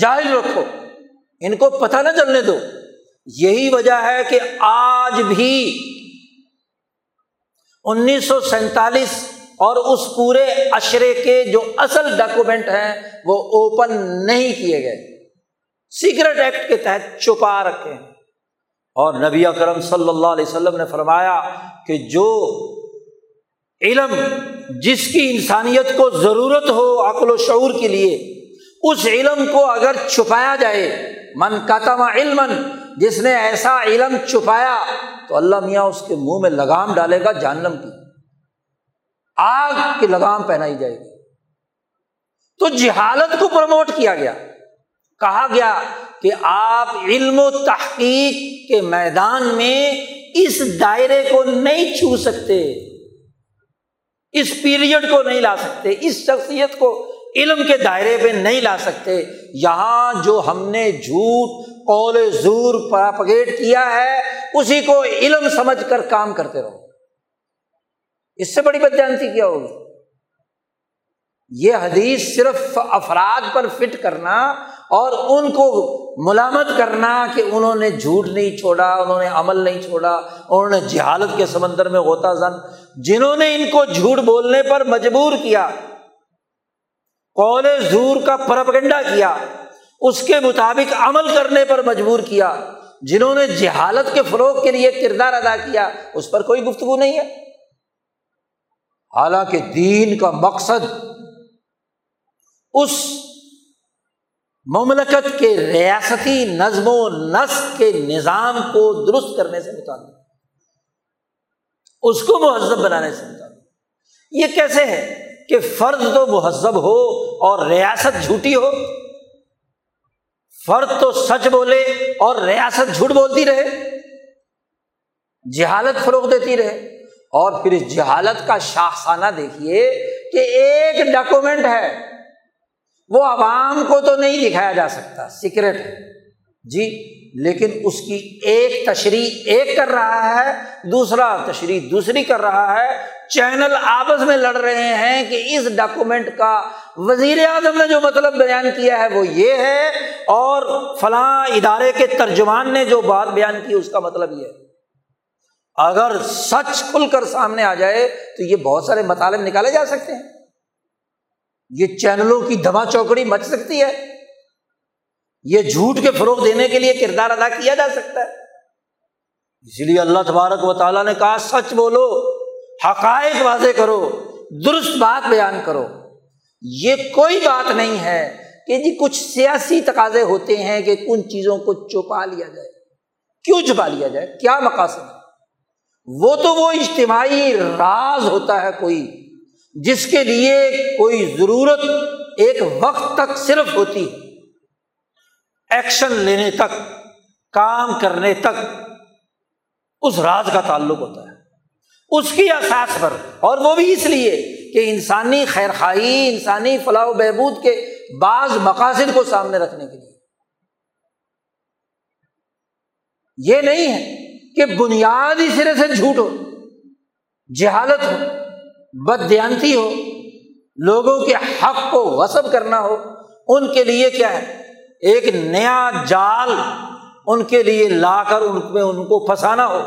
جاہل رکھو۔ ان کو پتہ نہ چلنے دو۔ یہی وجہ ہے کہ آج بھی انیس سو سینتالیس اور اس پورے اشرے کے جو اصل ڈاکومنٹ ہیں، وہ اوپن نہیں کیے گئے۔ سیکرٹ ایکٹ کے تحت چھپا رکھے ہیں۔ اور نبی اکرم صلی اللہ علیہ وسلم نے فرمایا کہ جو علم جس کی انسانیت کو ضرورت ہو، عقل و شعور کے لیے اس علم کو اگر چھپایا جائے، من کاتم علم جس نے ایسا علم چھپایا، تو اللہ میاں اس کے منہ میں لگام ڈالے گا جانم کی۔ آگ کی لگام پہنائی جائے گی۔ تو جہالت کو پروموٹ کیا گیا۔ کہا گیا کہ آپ علم و تحقیق کے میدان میں اس دائرے کو نہیں چھو سکتے، اس پیریڈ کو نہیں لا سکتے، اس شخصیت کو علم کے دائرے پہ نہیں لا سکتے۔ یہاں جو ہم نے جھوٹ قول زور پراپگیٹ کیا ہے، اسی کو علم سمجھ کر کام کرتے رہو۔ اس سے بڑی بدجانتی کیا ہوگی؟ یہ حدیث صرف افراد پر فٹ کرنا اور ان کو ملامت کرنا کہ انہوں نے جھوٹ نہیں چھوڑا، انہوں نے عمل نہیں چھوڑا، انہوں نے جہالت کے سمندر میں ہوتا زن۔ جنہوں نے ان کو جھوٹ بولنے پر مجبور کیا قول زور کا پرپگنڈا کیا؟ اس کے مطابق عمل کرنے پر مجبور کیا۔ جنہوں نے جہالت کے فروغ کے لیے کردار ادا کیا، اس پر کوئی گفتگو نہیں ہے۔ حالانکہ دین کا مقصد اس مملکت کے ریاستی نظم و نسق کے نظام کو درست کرنے سے متعلق، اس کو مہذب بنانے سے متعلق۔ یہ کیسے ہے؟ کہ فرد تو مہذب ہو اور ریاست جھوٹی ہو۔ فرد تو سچ بولے اور ریاست جھوٹ بولتی رہے۔ جہالت فروغ دیتی رہے۔ اور پھر اس جہالت کا شاخسانہ دیکھیے کہ ایک ڈاکومنٹ ہے۔ وہ عوام کو تو نہیں دکھایا جا سکتا، سیکرٹ ہے۔ جی لیکن اس کی ایک تشریح ایک کر رہا ہے، دوسرا تشریح دوسری کر رہا ہے۔ چینل آپس میں لڑ رہے ہیں کہ اس ڈاکومنٹ کا وزیر اعظم نے جو مطلب بیان کیا ہے وہ یہ ہے، اور فلاں ادارے کے ترجمان نے جو بات بیان کی اس کا مطلب یہ ہے۔ اگر سچ کھل کر سامنے آ جائے تو یہ بہت سارے مطالب نکالے جا سکتے ہیں۔ یہ چینلوں کی دھما چوکڑی مچ سکتی ہے۔ یہ جھوٹ کے فروغ دینے کے لیے کردار ادا کیا جا سکتا ہے۔ اسی لیے اللہ تبارک و تعالیٰ نے کہا، سچ بولو، حقائق واضح کرو، درست بات بیان کرو۔ یہ کوئی بات نہیں ہے کہ جی کچھ سیاسی تقاضے ہوتے ہیں کہ ان چیزوں کو چھپا لیا جائے۔ کیوں چھپا لیا جائے؟ کیا مقاصد ہے؟ وہ تو وہ اجتماعی راز ہوتا ہے کوئی، جس کے لیے کوئی ضرورت ایک وقت تک صرف ہوتی ہے۔ ایکشن لینے تک، کام کرنے تک اس راز کا تعلق ہوتا ہے۔ اس کی احساس پر، اور وہ بھی اس لیے کہ انسانی خیر خائی انسانی فلاح و بہبود کے بعض مقاصد کو سامنے رکھنے کے لیے۔ یہ نہیں ہے کہ بنیادی سرے سے جھوٹ ہو، جہالت ہو بدیانتی ہو، لوگوں کے حق کو غصب کرنا ہو، ان کے لیے کیا ہے؟ ایک نیا جال ان کے لیے لا کر ان میں ان کو پھنسانا ہو۔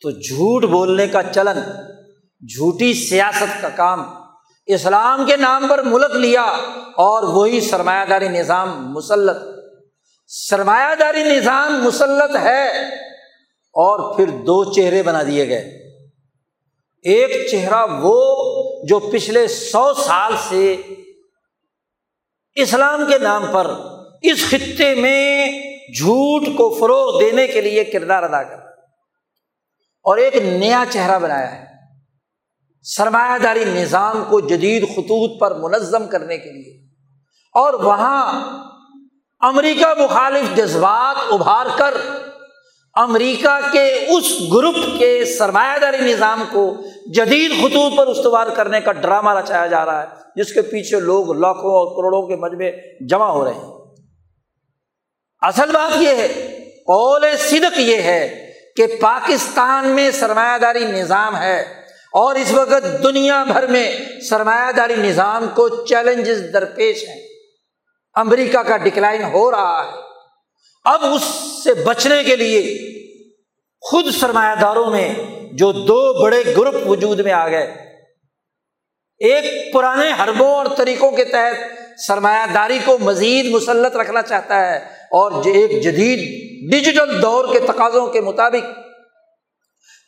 تو جھوٹ بولنے کا چلن، جھوٹی سیاست کا کام۔ اسلام کے نام پر ملک لیا اور وہی سرمایہ داری نظام مسلط۔ سرمایہ داری نظام مسلط ہے اور پھر دو چہرے بنا دیے گئے۔ ایک چہرہ وہ جو پچھلے سو سال سے اسلام کے نام پر اس خطے میں جھوٹ کو فروغ دینے کے لیے کردار ادا کر اور ایک نیا چہرہ بنایا ہے۔ سرمایہ داری نظام کو جدید خطوط پر منظم کرنے کے لیے۔ اور وہاں امریکہ مخالف جذبات ابھار کر امریکہ کے اس گروپ کے سرمایہ داری نظام کو جدید خطوط پر استوار کرنے کا ڈرامہ رچایا جا رہا ہے، جس کے پیچھے لوگ لاکھوں اور کروڑوں کے مجمے جمع ہو رہے ہیں۔ اصل بات یہ ہے، قول صدق یہ ہے کہ پاکستان میں سرمایہ داری نظام ہے اور اس وقت دنیا بھر میں سرمایہ داری نظام کو چیلنجز درپیش ہیں۔ امریکہ کا ڈکلائن ہو رہا ہے۔ اب اس سے بچنے کے لیے خود سرمایہ داروں میں جو دو بڑے گروپ وجود میں آ گئے، ایک پرانے حربوں اور طریقوں کے تحت سرمایہ داری کو مزید مسلط رکھنا چاہتا ہے اور ایک جدید ڈیجیٹل دور کے تقاضوں کے مطابق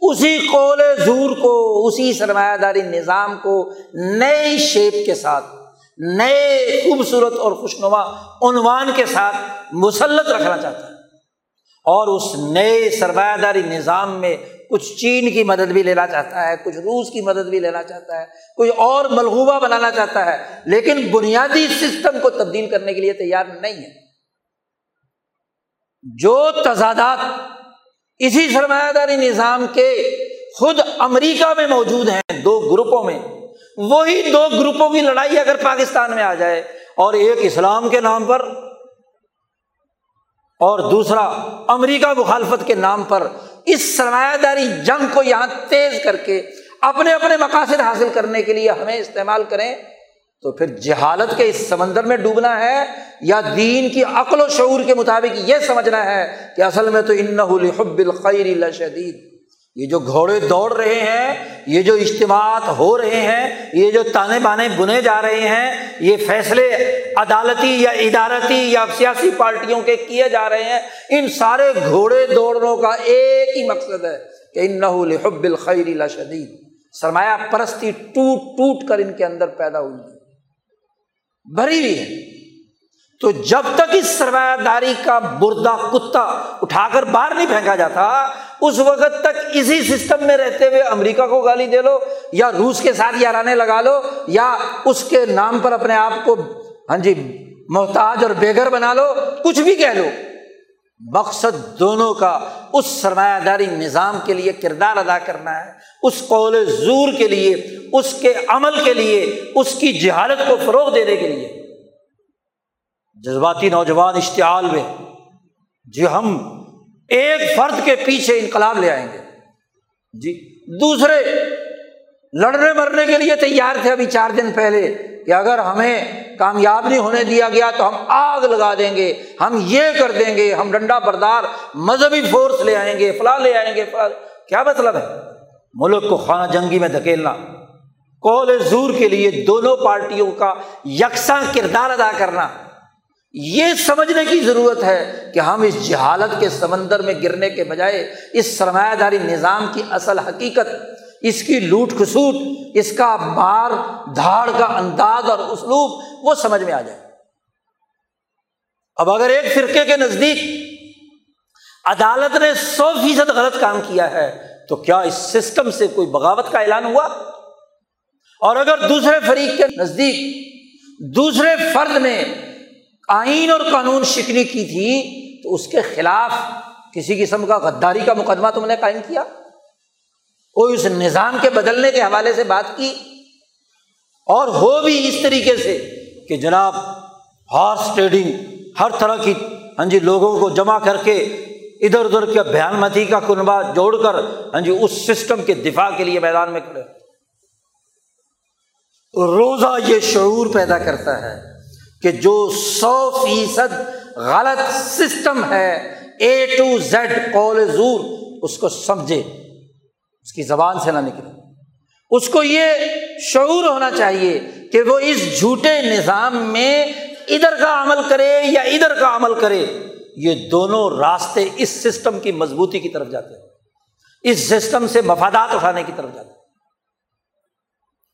اسی قول زور کو، اسی سرمایہ داری نظام کو نئی شیپ کے ساتھ نئے خوبصورت اور خوشنما عنوان کے ساتھ مسلط رکھنا چاہتا ہے۔ اور اس نئے سرمایہ داری نظام میں کچھ چین کی مدد بھی لینا چاہتا ہے، کچھ روس کی مدد بھی لینا چاہتا ہے، کوئی اور ملغوبہ بنانا چاہتا ہے، لیکن بنیادی سسٹم کو تبدیل کرنے کے لیے تیار نہیں ہے۔ جو تضادات اسی سرمایہ داری نظام کے خود امریکہ میں موجود ہیں، دو گروپوں میں وہی دو گروپوں کی لڑائی اگر پاکستان میں آ جائے اور ایک اسلام کے نام پر اور دوسرا امریکہ مخالفت کے نام پر اس سرمایہ داری جنگ کو یہاں تیز کر کے اپنے اپنے مقاصد حاصل کرنے کے لیے ہمیں استعمال کریں تو پھر جہالت کے اس سمندر میں ڈوبنا ہے یا دین کی عقل و شعور کے مطابق یہ سمجھنا ہے کہ اصل میں تو انحب الخیر شدید یہ جو گھوڑے دوڑ رہے ہیں، یہ جو اجتماعات ہو رہے ہیں، یہ جو تانے بانے بنے جا رہے ہیں، یہ فیصلے عدالتی یا ادارتی یا سیاسی پارٹیوں کے کیے جا رہے ہیں، ان سارے گھوڑے دوڑوں کا ایک ہی مقصد ہے کہ ان حب الخیر شدید۔ سرمایہ پرستی ٹوٹ ٹوٹ کر ان کے اندر پیدا ہوئی۔ ہے بھری ہوئی ہے۔ تو جب تک اس سرمایہ داری کا بردا کتا اٹھا کر باہر نہیں پھینکا جاتا، اس وقت تک اسی سسٹم میں رہتے ہوئے امریکہ کو گالی دے لو، یا روس کے ساتھ یارانے لگا لو، یا اس کے نام پر اپنے آپ کو ہاں جی محتاج اور بے گھر بنا لو، کچھ بھی کہہ لو۔ مقصد دونوں کا اس سرمایہ داری نظام کے لیے کردار ادا کرنا ہے، اس قول زور کے لیے، اس کے عمل کے لیے، اس کی جہالت کو فروغ دینے کے لیے۔ جذباتی نوجوان اشتعال میں۔ جی ہم ایک فرد کے پیچھے انقلاب لے آئیں گے۔ جی دوسرے لڑنے مرنے کے لیے تیار تھے ابھی چار دن پہلے کہ اگر ہمیں کامیاب نہیں ہونے دیا گیا تو ہم آگ لگا دیں گے، ہم یہ کر دیں گے، ہم ڈنڈا بردار مذہبی فورس لے آئیں گے، فلاں لے آئیں گے، فلاں۔ کیا مطلب ہے؟ ملک کو خانہ جنگی میں دھکیلنا۔ کول زور کے لیے دونوں پارٹیوں کا یکساں کردار ادا کرنا۔ یہ سمجھنے کی ضرورت ہے کہ ہم اس جہالت کے سمندر میں گرنے کے بجائے اس سرمایہ داری نظام کی اصل حقیقت، اس کی لوٹ کھسوٹ، اس کا بار دھاڑ کا انداز اور اسلوب وہ سمجھ میں آ جائے۔ اب اگر ایک فرقے کے نزدیک عدالت نے سو فیصد غلط کام کیا ہے، تو کیا اس سسٹم سے کوئی بغاوت کا اعلان ہوا؟ اور اگر دوسرے فریق کے نزدیک دوسرے فرد نے آئین اور قانون شکنی کی تھی، تو اس کے خلاف کسی قسم کا غداری کا مقدمہ تم نے قائم کیا۔ کوئی اس نظام کے بدلنے کے حوالے سے بات کی۔ اور ہو بھی اس طریقے سے کہ جناب ہارس ٹریڈنگ ہر طرح کی ہاں جی لوگوں کو جمع کر کے ادھر ادھر کے بیان متی کا کنبا جوڑ کر ہاں جی اس سسٹم کے دفاع کے لیے میدان میں کھڑے۔ روزہ یہ شعور پیدا کرتا ہے کہ جو سو فیصد غلط سسٹم ہے اے ٹو زیڈ قول زور اس کو سمجھے۔ اس کی زبان سے نہ نکلے۔ اس کو یہ شعور ہونا چاہیے کہ وہ اس جھوٹے نظام میں ادھر کا عمل کرے یا ادھر کا عمل کرے۔ یہ دونوں راستے اس سسٹم کی مضبوطی کی طرف جاتے ہیں۔ اس سسٹم سے مفادات اٹھانے کی طرف جاتے ہیں۔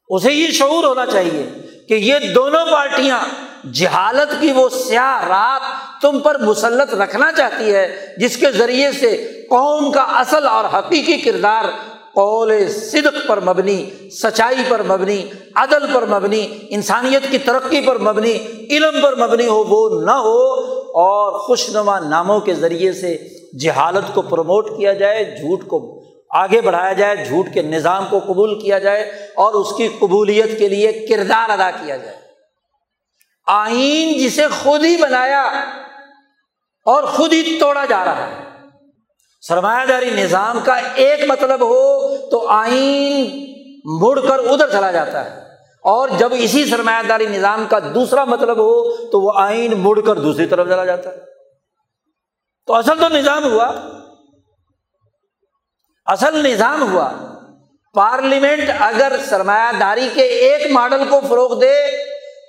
اسے یہ شعور ہونا چاہیے کہ یہ دونوں پارٹیاں جہالت کی وہ سیاہ رات تم پر مسلط رکھنا چاہتی ہے، جس کے ذریعے سے قوم کا اصل اور حقیقی کردار قول صدق پر مبنی، سچائی پر مبنی، عدل پر مبنی، انسانیت کی ترقی پر مبنی، علم پر مبنی ہو، وہ نہ ہو۔ اور خوش نما ناموں کے ذریعے سے جہالت کو پروموٹ کیا جائے، جھوٹ کو آگے بڑھایا جائے، جھوٹ کے نظام کو قبول کیا جائے اور اس کی قبولیت کے لیے کردار ادا کیا جائے۔ آئین جسے خود ہی بنایا اور خود ہی توڑا جا رہا ہے۔ سرمایہ داری نظام کا ایک مطلب ہو تو آئین مڑ کر ادھر چلا جاتا ہے۔ اور جب اسی سرمایہ داری نظام کا دوسرا مطلب ہو تو وہ آئین مڑ کر دوسری طرف چلا جاتا ہے۔ تو اصل تو نظام ہوا۔ اصل نظام ہوا۔ پارلیمنٹ اگر سرمایہ داری کے ایک ماڈل کو فروغ دے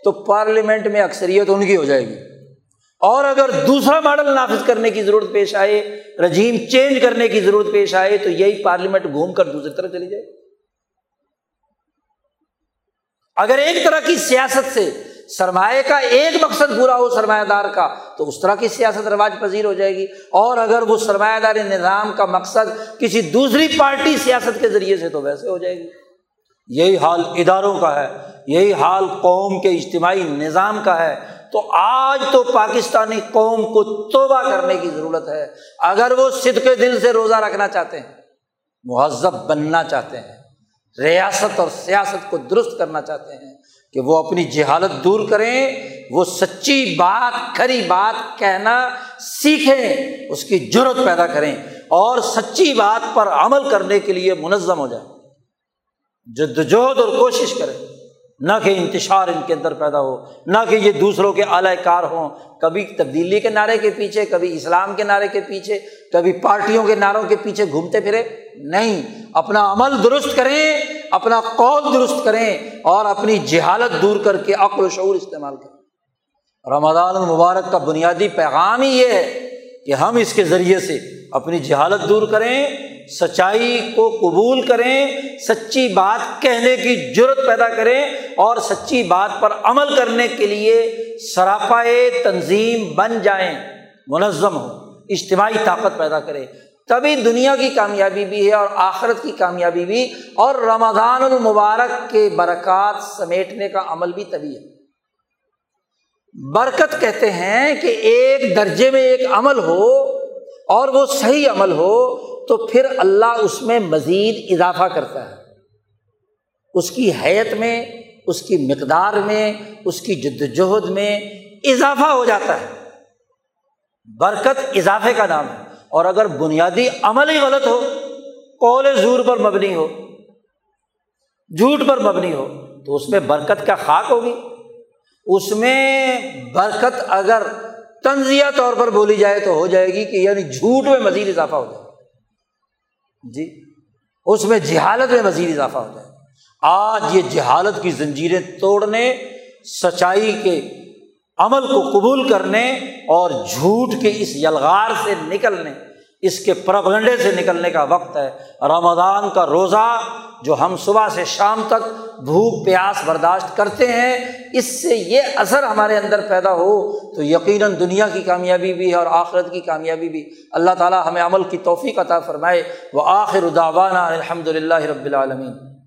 تو پارلیمنٹ میں اکثریت ان کی ہو جائے گی۔ اور اگر دوسرا ماڈل نافذ کرنے کی ضرورت پیش آئے، رجیم چینج کرنے کی ضرورت پیش آئے، تو یہی پارلیمنٹ گھوم کر دوسری طرف چلی جائے اگر ایک طرح کی سیاست سے سرمایہ کا ایک مقصد پورا ہو، سرمایہ دار کا، تو اس طرح کی سیاست رواج پذیر ہو جائے گی۔ اور اگر وہ سرمایہ داری نظام کا مقصد کسی دوسری پارٹی سیاست کے ذریعے سے، تو ویسے ہو جائے گی۔ یہی حال اداروں کا ہے، یہی حال قوم کے اجتماعی نظام کا ہے۔ تو آج تو پاکستانی قوم کو توبہ کرنے کی ضرورت ہے۔ اگر وہ صدق دل سے روزہ رکھنا چاہتے ہیں، مہذب بننا چاہتے ہیں، ریاست اور سیاست کو درست کرنا چاہتے ہیں کہ وہ اپنی جہالت دور کریں، وہ سچی بات، کھری بات کہنا سیکھیں، اس کی ضرورت پیدا کریں اور سچی بات پر عمل کرنے کے لیے منظم ہو جائیں۔ جدوجہد اور کوشش کریں نہ کہ انتشار ان کے اندر پیدا ہو، نہ کہ یہ دوسروں کے اعلی کار ہوں۔ کبھی تبدیلی کے نعرے کے پیچھے، کبھی اسلام کے نعرے کے پیچھے، کبھی پارٹیوں کے نعروں کے پیچھے گھومتے پھرے۔ نہیں، اپنا عمل درست کریں، اپنا قول درست کریں اور اپنی جہالت دور کر کے عقل و شعور استعمال کریں۔ رمضان المبارک کا بنیادی پیغام ہی یہ ہے کہ ہم اس کے ذریعے سے اپنی جہالت دور کریں، سچائی کو قبول کریں، سچی بات کہنے کی ضرورت پیدا کریں اور سچی بات پر عمل کرنے کے لیے سراپائے تنظیم بن جائیں، منظم ہو اجتماعی طاقت پیدا کرے تبھی دنیا کی کامیابی بھی ہے اور آخرت کی کامیابی بھی۔ اور رمضان المبارک کے برکات سمیٹنے کا عمل بھی تبھی ہے۔ برکت کہتے ہیں کہ ایک درجے میں ایک عمل ہو اور وہ صحیح عمل ہو تو پھر اللہ اس میں مزید اضافہ کرتا ہے۔ اس کی حیت میں، اس کی مقدار میں، اس کی جد وجہد میں اضافہ ہو جاتا ہے۔ برکت اضافے کا نام ہے۔ اور اگر بنیادی عمل ہی غلط ہو، قول زور پر مبنی ہو، جھوٹ پر مبنی ہو، تو اس میں برکت کا خاک ہوگی۔ اس میں برکت اگر تنزیہ طور پر بولی جائے تو ہو جائے گی کہ یعنی جھوٹ میں مزید اضافہ ہو جائے جی اس میں جہالت میں مزید اضافہ ہو جائے آج یہ جہالت کی زنجیریں توڑنے، سچائی کے عمل کو قبول کرنے اور جھوٹ کے اس یلغار سے نکلنے، اس کے پرگنڈے سے نکلنے کا وقت ہے۔ رمضان کا روزہ جو ہم صبح سے شام تک بھوک، پیاس برداشت کرتے ہیں، اس سے یہ اثر ہمارے اندر پیدا ہو، تو یقیناً دنیا کی کامیابی بھی ہے اور آخرت کی کامیابی بھی۔ اللہ تعالیٰ ہمیں عمل کی توفیق عطا فرمائے۔ وہ آخر الداوانہ الحمد للہ رب العالمین۔